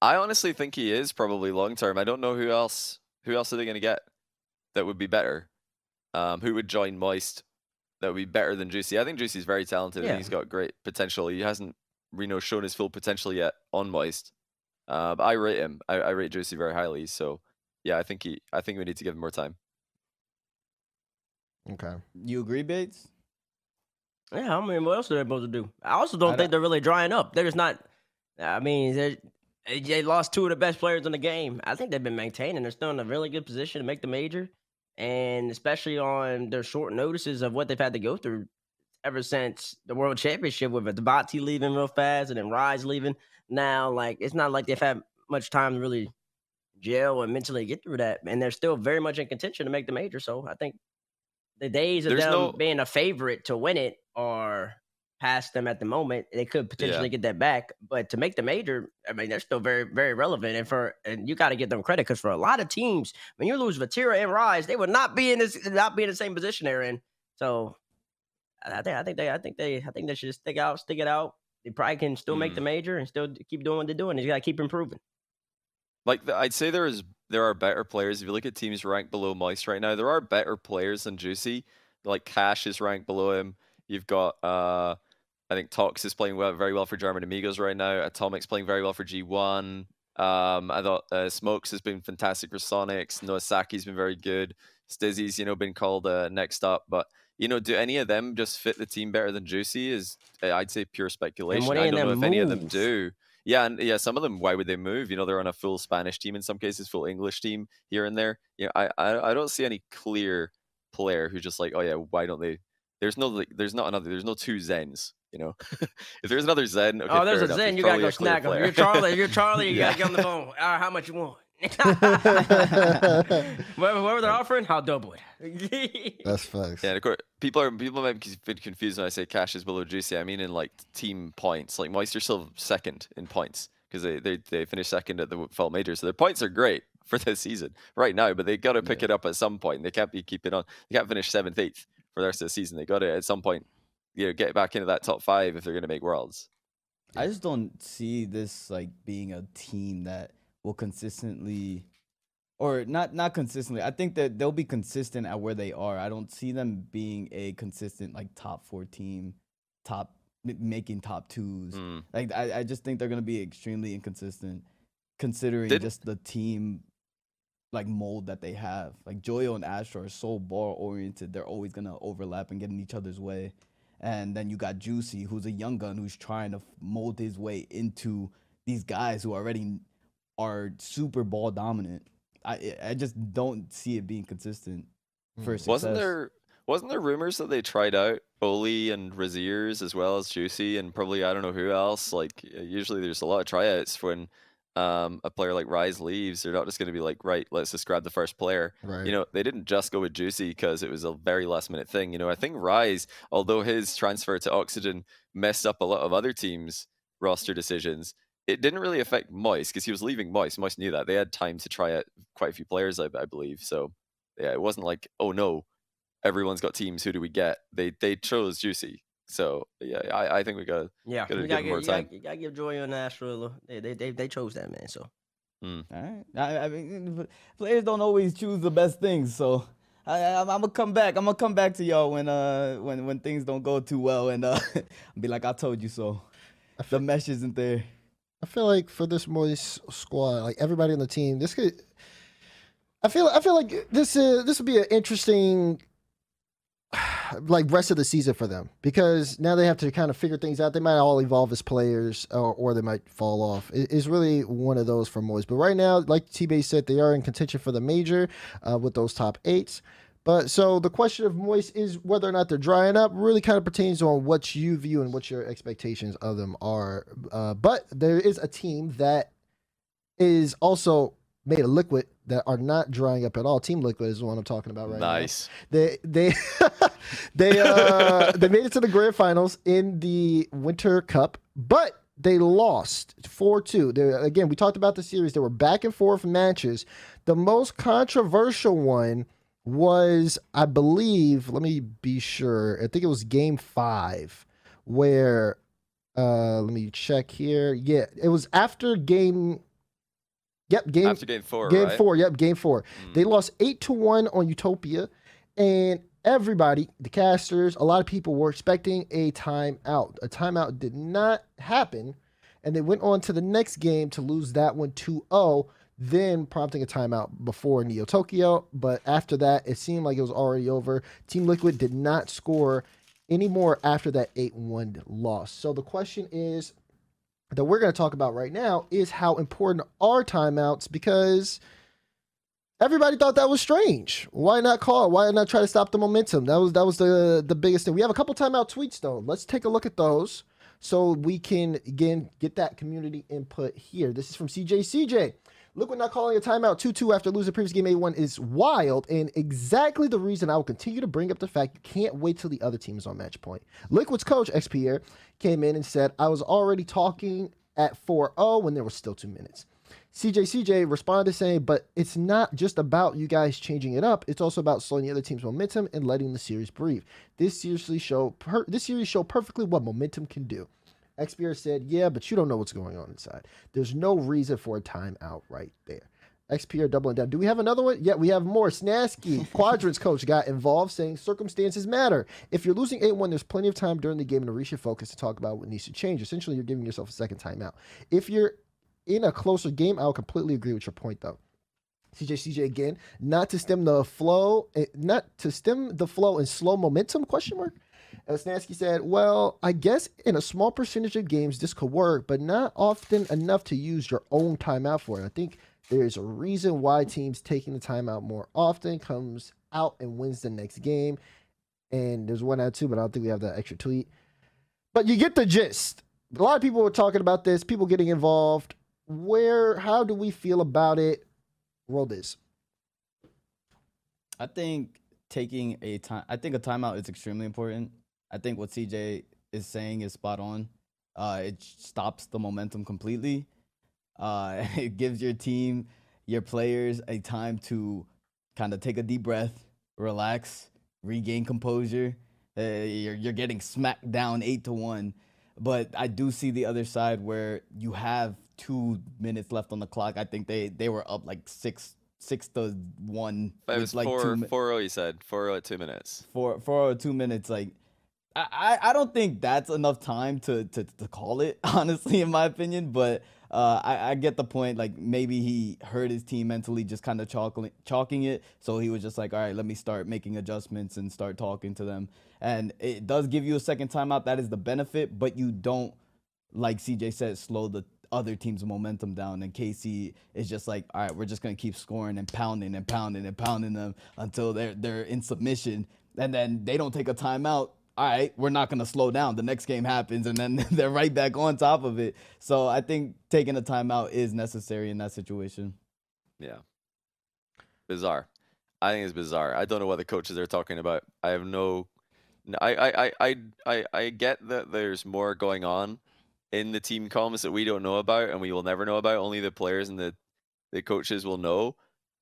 I honestly think he is probably long term. I don't know who else. Who else are they going to get that would be better? Um, who would join Moist that would be better than Juicy? I think Juicy's very talented Yeah. and he's got great potential. He hasn't, you know, shown his full potential yet on Moist. Uh, but I rate him. I, I rate Juicy very highly. So yeah, I think he. I think we need to give him more time. Okay. You agree, Bates? Yeah, I mean, what else are they supposed to do? I also don't I think they're really drying up. They're just not. I mean, they're- they eh, they lost two of the best players in the game. I think they've been maintaining. They're still in a really good position to make the major, and especially on their short notices of what they've had to go through ever since the World Championship with Debati leaving real fast and then Rise leaving. Now, like it's not like they've had much time to really gel and mentally get through that, and they're still very much in contention to make the major. So I think the days of There's them no- being a favorite to win it are past them at the moment. They could potentially get that back, but to make the major, I mean, they're still very, very relevant. And for and you got to give them credit because for a lot of teams, when you lose Vatira and Rise, they would not be in this, not be in the same position they're in. So I think, I think they, I think they, I think they should stick out, stick it out. They probably can still make the major and still keep doing what they're doing. They got to keep improving. Like the, I'd say there is there are better players. If you look at teams ranked below Moist right now, there are better players than Juicy. Like Cash is ranked below him. You've got uh I think Tox is playing well, very well for German Amigos right now. Atomic's playing very well for G1. Um, I thought uh, Smokes has been fantastic for Sonics. Noasaki's been very good. Stizzy's, you know, been called uh, next up. But, you know, do any of them just fit the team better than Juicy? Is uh, I'd say pure speculation. I don't know if any of them do. Yeah, and yeah, some of them. Why would they move? You know, they're on a full Spanish team in some cases, full English team here and there. You know, I I, I don't see any clear player who's just like, oh yeah, why don't they? There's no like, there's not another. There's no two Zens. You know, if there's another Zen, okay, oh, there's a enough, Zen. there's You gotta go a clear snack him. You're Charlie. You're Charlie. You Yeah. gotta get on the phone. All right, how much you want? whatever, whatever they're offering, I'll double it. That's facts. Yeah, and of course, people are people might be confused when I say cash is below juicy. I mean in like team points. Like Moist are still second in points because they, they they finished second at the fall major, so their points are great for this season right now. But they got to pick it up at some point. They can't be keeping on. They can't finish seventh, eighth for the rest of the season. They got to at some point, you know, get back into that top five if they're going to make worlds. I just don't see this like being a team that will consistently or not not consistently. I think that they'll be consistent at where they are. I don't see them being a consistent like top 4 team, top m- making top 2s. Mm. Like I, I just think they're going to be extremely inconsistent considering Did- just the team like mold that they have. Like Joyo and Astro are so ball oriented. They're always going to overlap and get in each other's way. And then you got Juicy, who's a young gun who's trying to mold his way into these guys who already are super ball dominant. I I just don't see it being consistent for Mm. success. Wasn't there wasn't there rumors that they tried out Oli and Raziers as well as Juicy and probably I don't know who else. Like uh, usually there's a lot of tryouts when um, a player like Rise leaves. They're not just going to be like, right, let's just grab the first player. Right. You know, they didn't just go with Juicy because it was a very last minute thing. You know, I think Rise, although his transfer to Oxygen messed up a lot of other teams' roster decisions, it didn't really affect Moist because he was leaving Moist. Moist knew that. They had time to try out quite a few players, I, I believe. So, yeah, it wasn't like, oh no, everyone's got teams. Who do we get? They they chose Juicy. So, yeah, I, I think we got yeah, Gotta you gotta, him more give, you, gotta, you gotta give Joy and Astro. a little- They, they they they chose that man. So All right. I, I mean, players don't always choose the best things, so I, I, I'm gonna come back. I'm gonna come back to y'all when uh when when things don't go too well, and uh be like, I told you so. The mesh isn't there. I feel like for this Moist squad, like everybody on the team, this could. I feel. I feel like this is this would be an interesting, like rest of the season for them because now they have to kind of figure things out. They might all evolve as players, or, or they might fall off. It- it's really one of those for Moist. But right now, like T Bay said, they are in contention for the major uh, with those top eights. But so the question of Moist is whether or not they're drying up really kind of pertains on what you view and what your expectations of them are. Uh, but there is a team that is also made a liquid that are not drying up at all. Team Liquid is the one I'm talking about right now. nice. They they they uh they made it to the grand finals in the Winter Cup, but they lost 4-2. again, we talked about the series. There were back and forth matches. The most controversial one was, I believe, let me be sure. I think it was game 5 where uh let me check here. Yeah, it was after game Yep, game After game four, Game right? four, yep, game four. Mm. They lost eight to one on Utopia, and everybody, the casters, a lot of people were expecting a timeout. A timeout did not happen, and they went on to the next game to lose that one 2-0, then prompting a timeout before Neo Tokyo. But after that, it seemed like it was already over. Team Liquid did not score anymore after that 8-1 loss. So the question is that we're going to talk about right now is how important are timeouts because everybody thought that was strange. Why not call? Why not try to stop the momentum? That was that was the the biggest thing. We have a couple timeout tweets though. Let's take a look at those so we can again get that community input here. This is from CJ CJ. Look, not calling a timeout 2 2 after losing the previous game A1 is wild and exactly the reason I will continue to bring up the fact you can't wait till the other team is on match point. Liquid's coach, XPR, came in and said, I was already talking at 4 0 when there was still two minutes. CJ CJ responded saying, but it's not just about you guys changing it up. It's also about slowing the other team's momentum and letting the series breathe. This seriously show per- this series show perfectly what momentum can do. XPR said, yeah, but you don't know what's going on inside. There's no reason for a timeout right there. XPR doubling down. Do we have another one? Yeah, we have more. Snasky, Quadrants coach, got involved saying circumstances matter. If you're losing 8 1, there's plenty of time during the game to reach your focus to talk about what needs to change. Essentially, you're giving yourself a second timeout. If you're in a closer game, I'll completely agree with your point, though. CJ CJ again, not to stem the flow, eh, not to stem the flow and slow momentum? Question mark. As Snansky said, well, I guess in a small percentage of games this could work, but not often enough to use your own timeout for it. I think there's a reason why teams taking the timeout more often comes out and wins the next game. And there's one out too, but I don't think we have that extra tweet. But you get the gist. A lot of people were talking about this, people getting involved. Where, how do we feel about it? Roll this. I think taking a time. I think a timeout is extremely important. I think what CJ is saying is spot on. Uh, it stops the momentum completely. Uh, it gives your team, your players, a time to kind of take a deep breath, relax, regain composure. Uh, you're you're getting smacked down eight to one, but I do see the other side where you have two minutes left on the clock. I think they they were up like six six to one. It was like four, two four oh, you said. Four oh at two minutes. for for minutes like I, I don't think that's enough time to, to to call it honestly in my opinion but uh I, I get the point like maybe he heard his team mentally just kind of chalking chalking it so he was just like all right let me start making adjustments and start talking to them. And it does give you a second timeout that is the benefit but you don't like CJ said slow the other team's momentum down and KC is just like all right we're just going to keep scoring and pounding and pounding and pounding them until they're they're in submission. And then they don't take a timeout all right we're not going to slow down the next game happens and then they're right back on top of it so I think taking a timeout is necessary in that situation Yeah. Bizarre. I think it's bizarre. I don't know what the coaches are talking about. I have no. I I I I I get that there's more going on in the team comms that we don't know about and we will never know about. Only the players and the the coaches will know.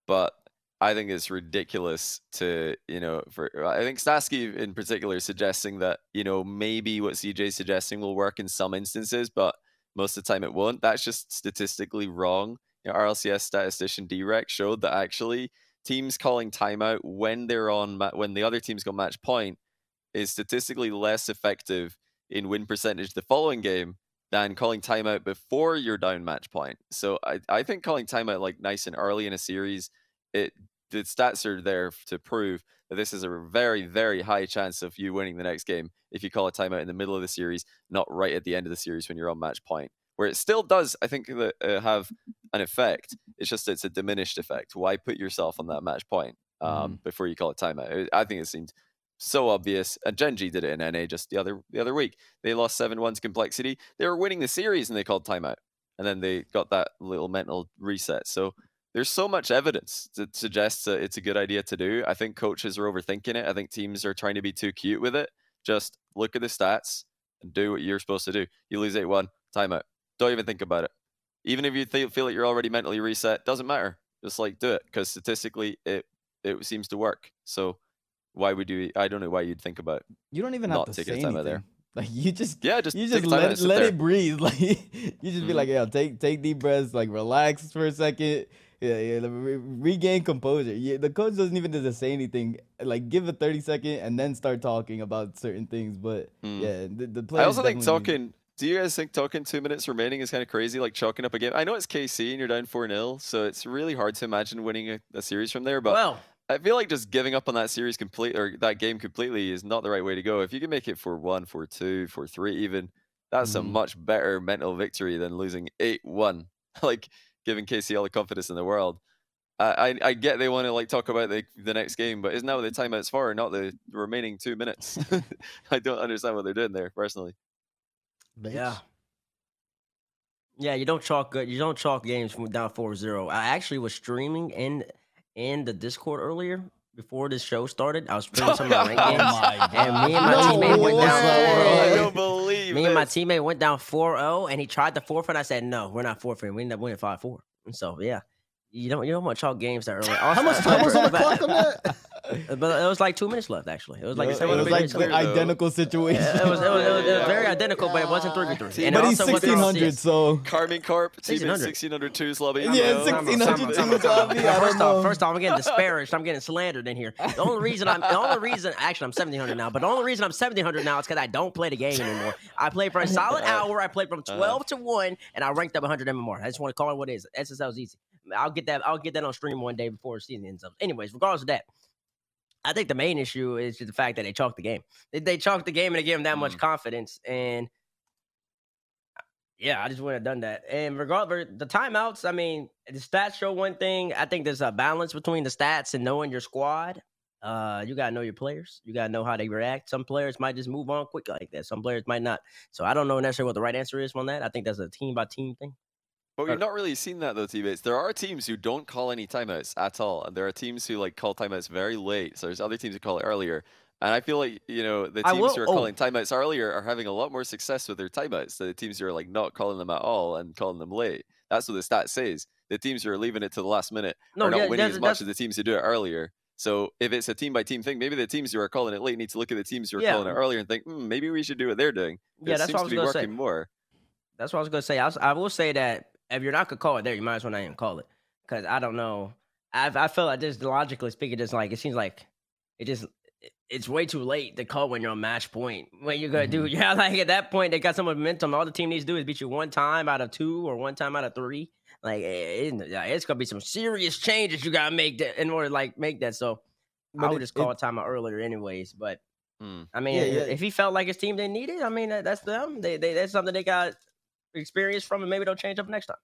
But I think it's ridiculous to you know for uh, I think Stasky in particular suggesting that you know maybe what CJ is suggesting will work in some instances, but most of the time it won't. That's just statistically wrong. You know, RLCS statistician Drek showed that actually teams calling timeout when they're on when the other team's got match point is statistically less effective in win percentage the following game than calling timeout before you're down match point. So I, I think calling timeout like nice and early in a series, it the stats are there to prove that this is a very very high chance of you winning the next game if you call a timeout in the middle of the series, not right at the end of the series when you're on match point. Where it still does, I think, that, uh, have an effect. It's just it's a diminished effect. Why put yourself on that match point um, before you call a timeout? I think it seemed so obvious. And Gen G did it in NA just the other the other week. They lost seven one to complexity. They were winning the series and they called timeout, and then they got that little mental reset. So there's so much evidence that suggests that it's a good idea to do. I think coaches are overthinking it. I think teams are trying to be too cute with it. Just look at the stats and do what you're supposed to do. You lose 8 1, timeout. Don't even think about it. Even if you th- feel like you're already mentally reset, doesn't matter. Just like do it because statistically it it seems to work. So why would you? I don't know why you'd think about. You don't even have to taking say anything. there. Like you just Yeah, just you just let it, let there. it breathe. Like you just be Mhm. like, yeah, take take deep breaths, like relax for a second. Yeah, yeah, re- regain composure. Yeah, the coach doesn't even need to say anything. Like give a thirty second and then start talking about certain things. But Mm. yeah, the, the I also think talking. Do you guys think talking two minutes remaining is kind of crazy, like chalking up a game? I know it's KC and you're down four 0 so it's really hard to imagine winning a, a series from there. But well, I feel like just giving up on that series complete or that game completely is not the right way to go. If you can make it for one, for two, for three, even that's a Mhm. much better mental victory than losing eight one. like giving KC all the confidence in the world. I I, I get they want to like talk about the the next game, but isn't that what the timeouts for? Not the remaining two minutes. I don't understand what they're doing there personally. yeah. Yeah, you don't chalk good. You don't chalk games from down 4-0. I actually was streaming in in the Discord earlier before this show started. I was streaming some of my ranked Oh games. my And me and my No teammate went down I don't believe Me and my teammate went down 4-0 and he tried to forfeit. I said, no, we're not forfeiting. We ended up winning 5-4. And so yeah. You don't you don't want to chalk games that early. How much time was on the clock on that? But it was like two minutes left actually. It was like it was like clear, identical situation. Yeah, it was, it was, it was, it was very identical, but it wasn't three v three. but he's sixteen hundred, so Karmine Corp, teammate 1600. 1602's lobby. Yeah, you know? 1600 Time out, time out, teams time out. lobby, I Now, don't First off, first off, I'm getting disparaged. I'm getting slandered in here. The only reason I'm, the only reason, actually, I'm 1700 now. But the only reason I'm 1700 now is because I don't play the game anymore. I played for a solid hour. I played from Uh-huh. 12 to one, and I ranked up 100 MMR. I just want to call it what it is. SSL's easy. I'll get that. I'll get that on stream one day before the season ends up. Anyways, regardless of that. I think the main issue is just the fact that they chalked the game. They, they chalked the game and they gave them that much confidence. And yeah, I just wouldn't have done that. And regardless, the timeouts, I mean, the stats show one thing. I think there's a balance between the stats and knowing your squad. Uh, you gotta know your players. You gotta know how they react. Some players might just move on quick like that. Some players might not. So I don't know necessarily what the right answer is on that. I think that's a team by team thing. But we've not really seen that though, teammates. There are teams who don't call any timeouts at all, and there are teams who like call timeouts very late. So there's other teams who call it earlier. And I feel like you know the teams will- who are oh. calling timeouts earlier are having a lot more success with their timeouts than the teams who are like not calling them at all and calling them late. That's what the stat says. The teams who are leaving it to the last minute No, are not yeah, winning as much as the teams who do it earlier. So if it's a team by team thing, maybe the teams who are calling it late need to look at the teams who are Yeah. calling it earlier and think, hmm, maybe we should do what they're doing. Yeah, it that's seems what I to was be gonna say. working more. That's what I was gonna say. I, was- I will say that if you're not gonna call it there, you might as well not even call it. Cause I don't know. I I feel like just logically speaking, just like it seems like it just it's way too late to call when you're on match point. When you're gonna do, yeah, like at that point they got some momentum. All the team needs to do is beat you one time out of two or one time out of three. Like it, it- yeah, it's gonna be some serious changes you gotta make that in order to like make that. So I would it- just call it- a timeout earlier, anyways. But Hmm. I mean, Yeah, if- yeah. if he felt like his team they needed, I mean, that, that's them. They, they that's something they got experience from, and maybe they'll change up next time.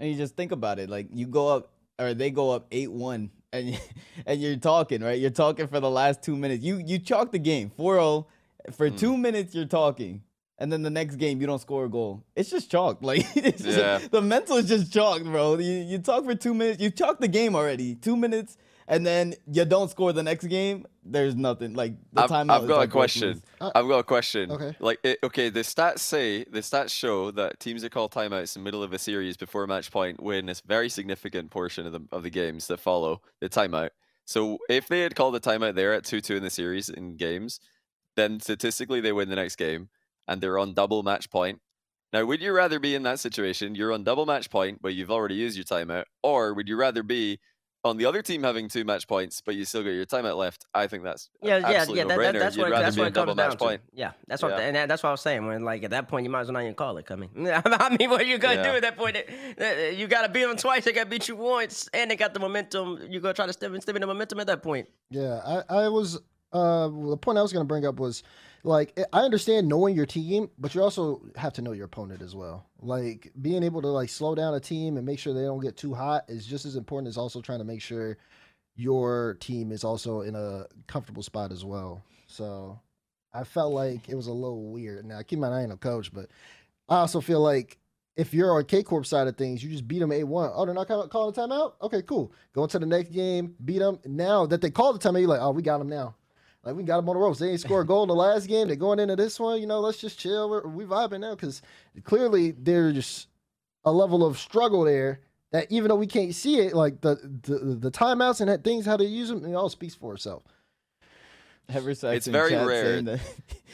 And you just think about it, like you go up or they go up eight one, and and you're talking, right? You're talking for the last two minutes. You you chalk the game 4-0. For Mm. two minutes, you're talking, and then the next game you don't score a goal. It's just chalk. Like it's just- the mental is just chalked, bro. You you talk for two minutes. You chalk the game already. Two minutes. And then you don't score the next game. There's nothing like the I've, timeout. I've is got a like worthless. question. Uh, I've got a question. okay. Like, it, okay, the stats say the stats show that teams that call timeouts in the middle of a series before match point win a very significant portion of the of the games that follow the timeout. So if they had called a timeout there at two two in the series in games, then statistically they win the next game and they're on double match point. Now, would you rather be in that situation? You're on double match point, but you've already used your timeout, or would you rather be on the other team having two match points, but you still got your timeout left? I think that's a- Yeah, yeah, yeah. That, that, that's You'd what that's what on it double comes match down point. to. Yeah, that's what, Yeah. and that, that's what I was saying. When like at that point, you might as well not even call it coming. I mean, what are you gonna do at that point? You gotta beat them twice. They gotta beat you once, and they got the momentum. You are gonna try to stem stem in the momentum at that point. Yeah, I, I was uh the point I was gonna bring up was like I understand knowing your team, but you also have to know your opponent as well. Like being able to like slow down a team and make sure they don't get too hot is just as important as also trying to make sure your team is also in a comfortable spot as well. So I felt like it was a little weird. Now keep in mind I ain't a coach, but I also feel like if you're on K Corp side of things, you just beat them A one. Oh, they're not call- calling a timeout? Okay, cool. Go into the next game, beat them. Now that they called the timeout, you're like, oh, we got them now. Like, we got them on the ropes. They ain't score a goal in the last game. They're going into this one. You know, let's just chill. We're, we vibing now because clearly there's a level of struggle there that even though we can't see it, like the the, the timeouts and that things, how they use them, it all speaks for itself. Eversax It's in very chat rare. that-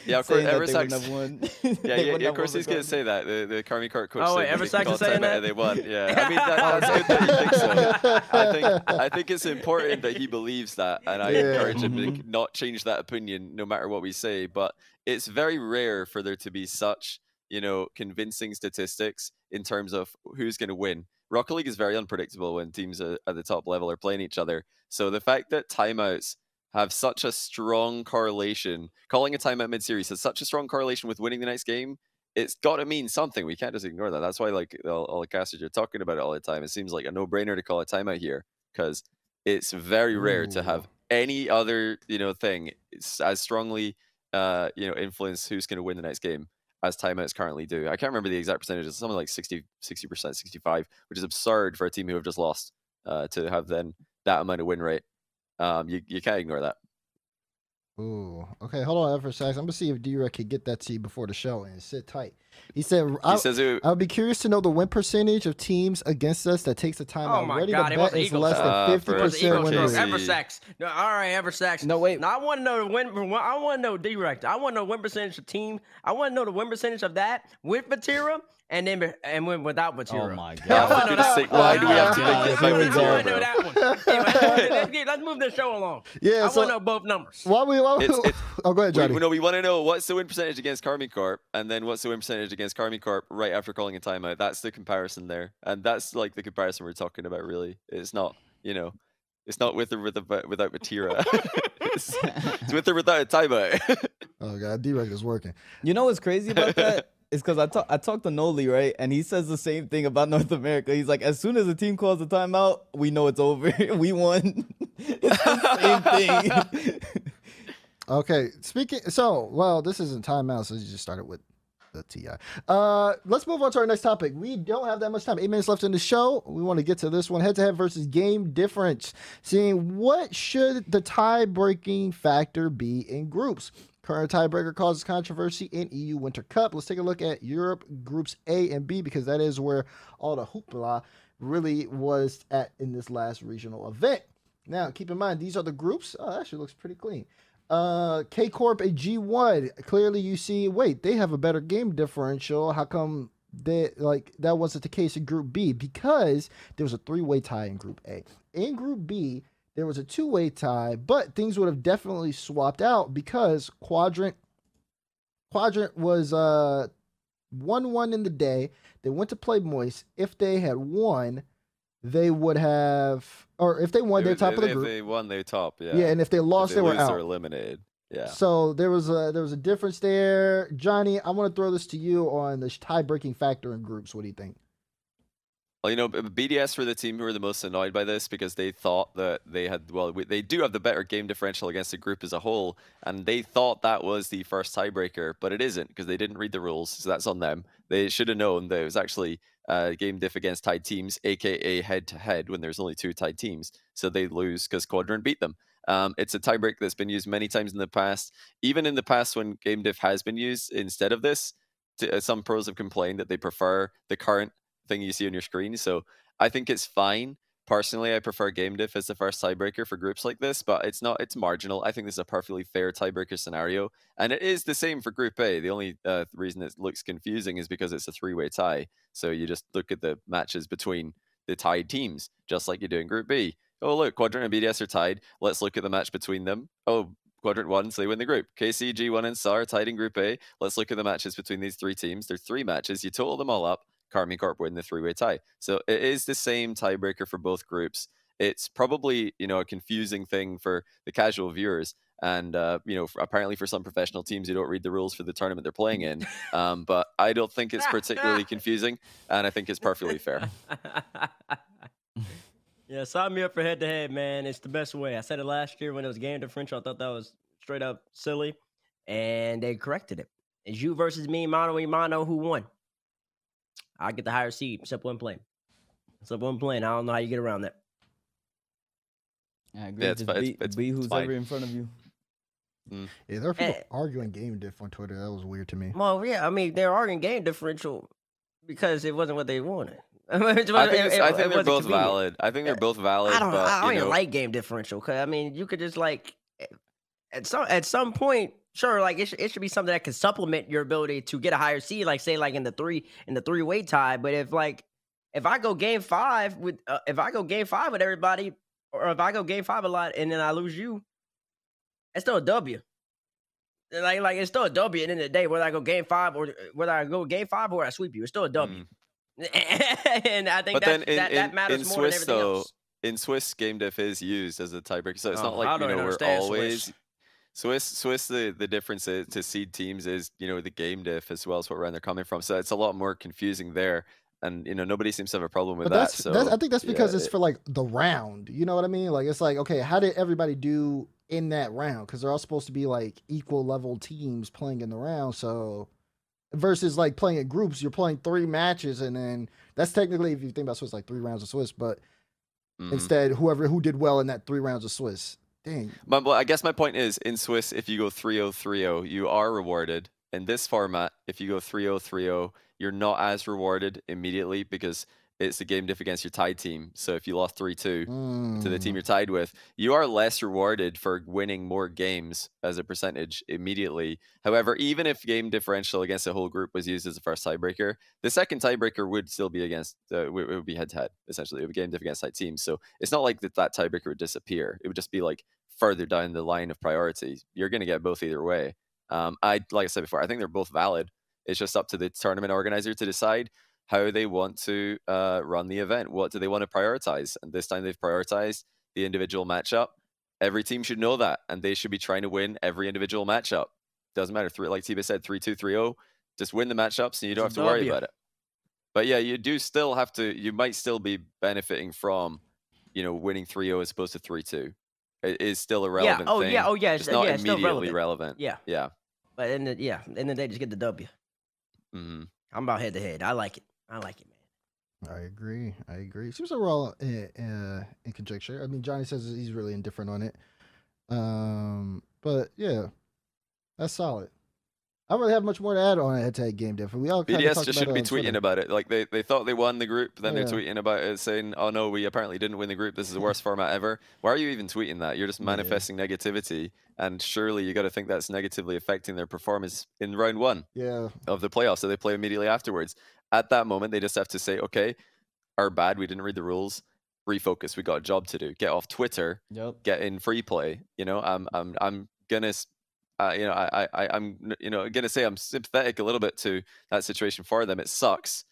Yeah, of course, saying that they Eversax- won. Yeah, yeah, yeah. Of course, he's gonna say that. The the Karmine Corp coach. Oh, said wait, that they is saying that? They won. Yeah, I mean that, oh, that's good that you think so. I think I think it's important that he believes that, and I Yeah. encourage him to mm-hmm. not change that opinion no matter what we say. But it's very rare for there to be such you know convincing statistics in terms of who's going to win. Rocket League is very unpredictable when teams are, at the top level are playing each other. So the fact that timeouts have such a strong correlation, calling a timeout mid-series has such a strong correlation with winning the next game. It's got to mean something. We can't just ignore that. That's why, like all, all the casters are talking about it all the time. It seems like a no-brainer to call a timeout here because it's very rare to have any other you know thing as strongly uh you know influence who's going to win the next game as timeouts currently do. I can't remember the exact percentage. It's something like 60 percent, sixty five, which is absurd for a team who have just lost uh, to have then that amount of win rate. Um, you you can't ignore that. Ooh. Okay, hold on for a second. I'm gonna see if D-Rec can get that to you before the show and sit tight. He said He I, says it, I would be curious to know the win percentage of teams against us that takes the time Oh out. my Ready God, to it was bet is Eagles. less than fifty Where's the percent Eagles win rate. Eversax. No, all right, Eversax. No, wait. No, I want to know the win. I want to know direct. I want to know win percentage of team. I want to know the win percentage of that with Vatira and then and when without Vatira. Oh my Yeah, I god. wanna For know goodness sake, why do we have to I make this know about that Vatira, one. I wanna know that one. Anyway, let's, get, let's move the show along. Yeah, I so want to know both numbers. why we why we, It's- it's- Oh go ahead, we, Johnny. no, we want to know what's the win percentage against Karmine Corp, and then what's the win percentage against Karmine Corp right after calling a timeout. That's the comparison there, and that's like the comparison we're talking about. Really, it's not you know, it's not with or with without Vatira. it's, it's with or without a timeout. Oh god, D-Rec is working. You know what's crazy about that? It's because I talk I talked to Noli, right? And he says the same thing about North America. He's like, as soon as the team calls a timeout, we know it's over. we won. the same thing. Okay, speaking. So, well, this isn't timeout, so you just started with the TI. Uh, let's move on to our next topic. We don't have that much time. Eight minutes left in the show. We want to get to this one: head-to-head versus game difference. Seeing what should the tie-breaking factor be in groups. Current tiebreaker causes controversy in EU Winter Cup. Let's take a look at Europe groups A and B because that is where all the hoopla really was at in this last regional event. Now, keep in mind these are the groups. Oh, that actually looks pretty clean. Uh, K Corp and G1. Clearly, you see. Wait, they have a better game differential. How come they like that wasn't the case in Group B? Because there was a three-way tie in Group A. In Group B, there was a two-way tie, but things would have definitely swapped out because Quadrant Quadrant was uh one-one in the day. They went to play Moist. If they had won, they would have, or if they won, they're top if, of the if group. they won, they top. Yeah. Yeah, and if they If lost, they, they, were out. they're eliminated. Yeah. So there was a there was a difference there, Johnny. I want to throw this to you on the tie breaking factor in groups. What do you think? Well, you know, BDS were the team who were the most annoyed by this because they thought that they had, well, we- they do have the better game differential against the group as a whole, and they thought that was the first tiebreaker, but it isn't because they didn't read the rules, so that's on them. They should have known that it was actually uh, game diff against tied teams, aka head to head, when there's only two tied teams, so they lose because Quadrant beat them. Um, it's a tiebreak that's been used many times in the past. Even in the past, when game diff has been used instead of this, to, uh, some pros have complained that they prefer the current thing you see on your screen. So I think it's fine. Personally, I prefer game diff as the first tiebreaker for groups like this, but it's not. It's marginal. I think this is a perfectly fair tiebreaker scenario, and it is the same for Group A. The only uh, reason it looks confusing is because it's a three-way tie. So you just look at the matches between the tied teams, just like you do in Group B. Oh, look, Quadrant and BDS are tied. Let's look at the match between them. Oh, Quadrant won, so they win the group. KC, G1, and SAR tied in Group A. Let's look at the matches between these three teams. There's three matches. You total them all up. Karmine Corp win the three-way tie. So it is the same tiebreaker for both groups. It's probably you know a confusing thing for the casual viewers, and uh, you know apparently for some professional teams who don't read the rules for the tournament they're playing in. Um, but I don't think it's particularly confusing, and I think it's perfectly fair. yeah, sign me up for head to head, man. It's the best way. I said it last year when it was game differential. I thought that was straight up silly, and they corrected it. It's you versus me, mano y mano. Who won? I get the higher seed. Simple one plane. Simple one plane. I don't know how you get around that. I agree. Yeah, it's Just fi- it's- beat, it's- beat it's who's ever in front of you. Yeah, there are people Eh. arguing game diff on Twitter. That was weird to me. Well, yeah, I mean they're arguing game differential because it wasn't what they wanted. I I think, it's- I think they're both valid. I think they're both valid. I don't. but, I don't you even know, like game differential because I mean you could just like eh, at some at some point, sure, like it, sh- it should be something that can supplement your ability to get a higher seed, like say like in the three in the three way tie. But if like if I go game five with uh, if I go game five with everybody, or if I go game five a lot and then I lose you, it's still a W. Like like it's still a W at the end of the day, whether I go game five or whether I go game five or I sweep you, it's still a W. mm. and I think But that, then in, that, in, that matters in more Swiss than everything though, else. in Swiss game diff is used as a tiebreaker, so it's Oh, not like you know we're always Swiss. Swiss. Swiss, the the difference is, to seed teams is you know the game diff as well as what round they're coming from. So it's a lot more confusing there, and you know nobody seems to have a problem with But that. So I think that's because yeah, it's it- for like the round. You know what I mean? Like it's like okay, how did everybody do in that round? Because they're all supposed to be like equal level teams playing in the round. So versus like playing in groups, you're playing three matches, and then that's technically if you think about Swiss, like three rounds of Swiss. But mhm. instead, whoever who did well in that three rounds of Swiss, dang, I guess my point is in Swiss, if you go 3 0 3 0, you are rewarded. In this format, if you go 3 0 3 0, you're not as rewarded immediately because it's a game diff against your tied team. So if you lost 3 2 to the Mm. team you're tied with, you are less rewarded for winning more games as a percentage immediately. However, even if game differential against the whole group was used as the first tiebreaker, the second tiebreaker would still be against, uh, it would be head to head, essentially. It would be game diff against tied teams. So it's not like that, that tiebreaker would disappear. It would just be like further down the line of priority. You're going to get both either way. Um, I, like I said before, I think they're both valid. It's just up to the tournament organizer to decide how they want to uh, run the event. What do they want to prioritize? And this time they've prioritized the individual matchup. Every team should know that, and they should be trying to win every individual matchup. Doesn't matter. Three, like Tiba said, 3 2, 3 0. Just win the matchups and you don't It's have to worry about it. But yeah, you do still have to, you might still be benefiting from, you know, winning 3 0 as opposed to 3 2. It is still a Yeah. relevant Oh thing. yeah. Oh yeah. It's not yeah, it's immediately relevant. relevant. Yeah. Yeah. But in the yeah, in the day, just get the W. hmm I'm about head to head. I like it. I like it, man. I agree. I agree. Seems like we're all in, uh, in conjecture. I mean, Johnny says he's really indifferent on it. Um, but yeah, that's solid. I don't really have much more to add on a head-to-head game diff. We all BDS just about shouldn't be tweeting Twitter. about it. Like they, they thought they won the group, then Yeah. they're tweeting about it saying, "Oh no, we apparently didn't win the group. This is the worst format ever." Why are you even tweeting that? You're just Yeah. manifesting negativity, and surely you got to think that's negatively affecting their performance in round one Yeah, of the playoffs. So they play immediately afterwards. At that moment, they just have to say, "Okay, our bad. We didn't read the rules. Refocus. We got a job to do. Get off Twitter. Yep. Get in free play. You know, I'm I'm I'm gonna." Uh, you know, I, I, I- I'm, you know, gonna say I'm sympathetic a little bit to that situation for them. It sucks,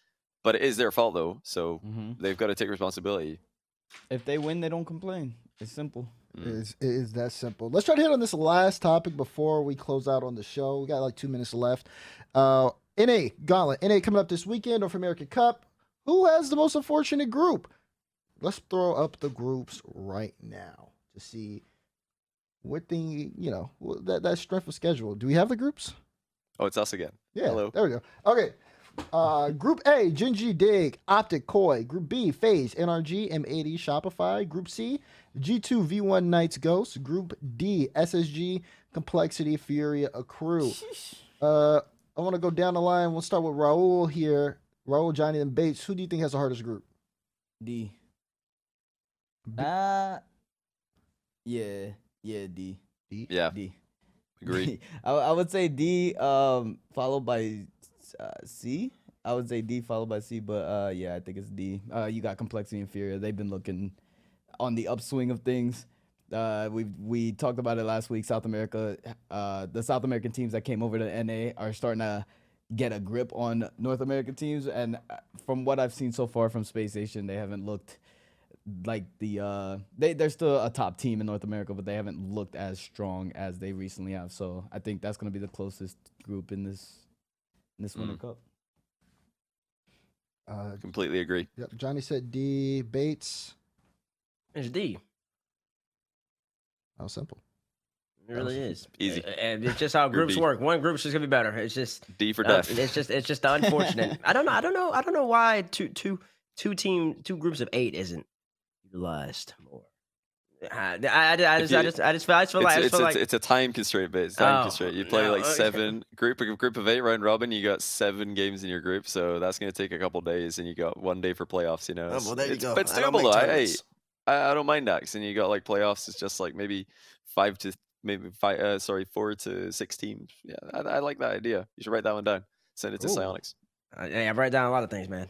but it is their fault though. So hmm they've got to take responsibility. If they win, they don't complain. It's simple. it is, it is that simple. Let's try to hit on this last topic before we close out on the show. We got like two minutes left. Uh, NA Gauntlet. NA coming up this weekend North American Cup. Who has the most unfortunate group? Let's throw up the groups right now to see what the you know that that strength of schedule. Do we have the groups? Oh, it's us again. Yeah, Hello. there we go. Okay. Uh, group A, Gen G Dig, Optic Koi. Group B, FaZe, NRG, M80, Shopify. Group C, G2, V1 Knights Ghost. Group D, SSG, Complexity, Furia, Akrew. Uh, I want to go down the line. We'll start with Raul here. Raul, Johnny, and Bates. Who do you think has the hardest group? D. B- Ah. yeah. Yeah. D. D. Yeah, D. agree. I, I would say D, um, followed by uh, C. I would say D followed by C, but uh, yeah, I think it's D. Uh, you got Complexity and Furia. They've been looking on the upswing of things. Uh, we we talked about it last week. South America, uh, the South American teams that came over to NA are starting to get a grip on North American teams, and uh, from what I've seen so far from Spacestation, they haven't looked like the uh they they're still a top team in North America, but they haven't looked as strong as they recently have. So I think that's gonna be the closest group in this in this Winter Mm. Cup. Uh, Completely agree. yep, Johnny said D. Bates. It's D. How simple. It really is Easy. Uh, and it's just how groups work. One group's just gonna be better. It's just D for uh, death. it's just it's just unfortunate. I don't know. I don't know. I don't know why two two two team two groups of eight isn't utilized more. I, I, I, I just, you- I just I just feel I just feel It's, like I just it's, feel it's, like it's a time constraint, but it's time Oh, constraint. You play no, like okay. seven group a group of eight round robin. You got seven games in your group, so that's gonna take a couple days, and you got one day for playoffs. You know, Oh, It's- well, there you it's- go. But it's I doable make. I, tournaments. I I don't mind that, and you got like playoffs. It's just like maybe five to maybe five. Uh, sorry, four to six teams. Yeah, I, I like that idea. You should write that one down. Send it to Cool. Psyonix. I, I write down a lot of things, man.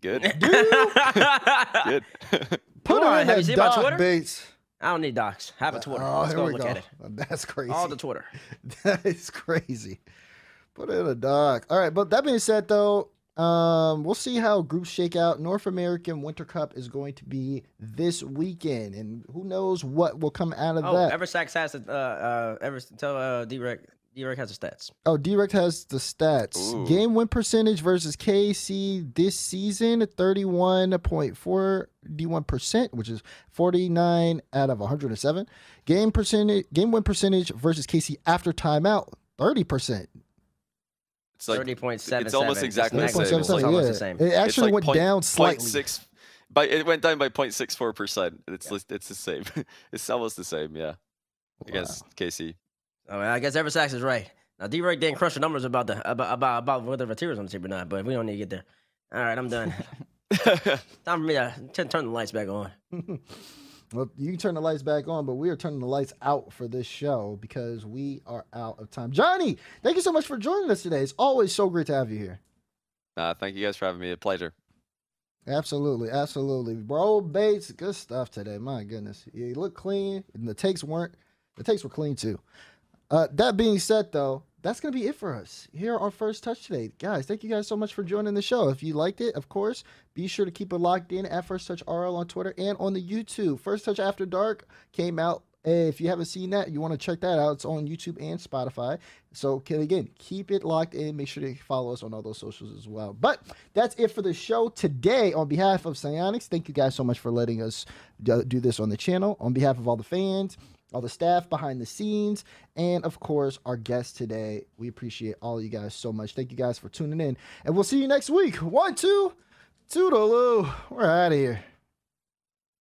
Good. I Good. Put on, in have the you seen my Twitter? Bates. don't need docs. Have a Twitter. Oh, Let's here go we look go. at it. That's crazy. All the Twitter. that is crazy. Put it in a doc. All right, but that being said, though, um, we'll see how groups shake out. North American Winter Cup is going to be this weekend, and who knows what will come out of that. Oh, that. Eversax has the uh uh Ever tell uh D-Rec D-Rec has the stats. Oh, D-Rec has the stats. Ooh. Game win percentage versus KC this season 31.41%, which is 49 out of 107. Game percentage game win percentage versus KC after timeout 30%. It's like Thirty point seven. it's almost exactly the same. It's 30.77, like- yeah. the same. It actually like went point- down point slightly. six, by it went down by 0.64 percent. It's li- it's the same. it's almost the same. Yeah, against KC. Oh, I guess Eversax is right. Now D-Rec didn't crush the numbers about the about about about whether Vatira's on the team or not, but we don't need to get there. All right, I'm done. Time for me to turn turn the lights back on. Well, you can turn the lights back on, but we are turning the lights out for this show because we are out of time. Johnny, thank you so much for joining us today. It's always so great to have you here. uh, thank you guys for having me. A pleasure. Absolutely, absolutely, bro. Bates, good stuff today. My goodness, you look clean, and the takes weren't. The takes were clean too. Uh, that being said, though, that's gonna be it for us here our First Touch today, guys. Thank you guys so much for joining the show. If you liked it, of course, be sure to keep it locked in at First Touch RL on Twitter and on the YouTube. First Touch After Dark came out. If you haven't seen that, you want to check that out. It's on YouTube and Spotify. So again, keep it locked in. Make sure to follow us on all those socials as well. But that's it for the show today. On behalf of Psyonix, thank you guys so much for letting us do this on the channel. On behalf of all the fans, all the staff behind the scenes, and of course our guests today, we appreciate all you guys so much. Thank you guys for tuning in, and we'll see you next week. One, two, toodaloo. We're out of here.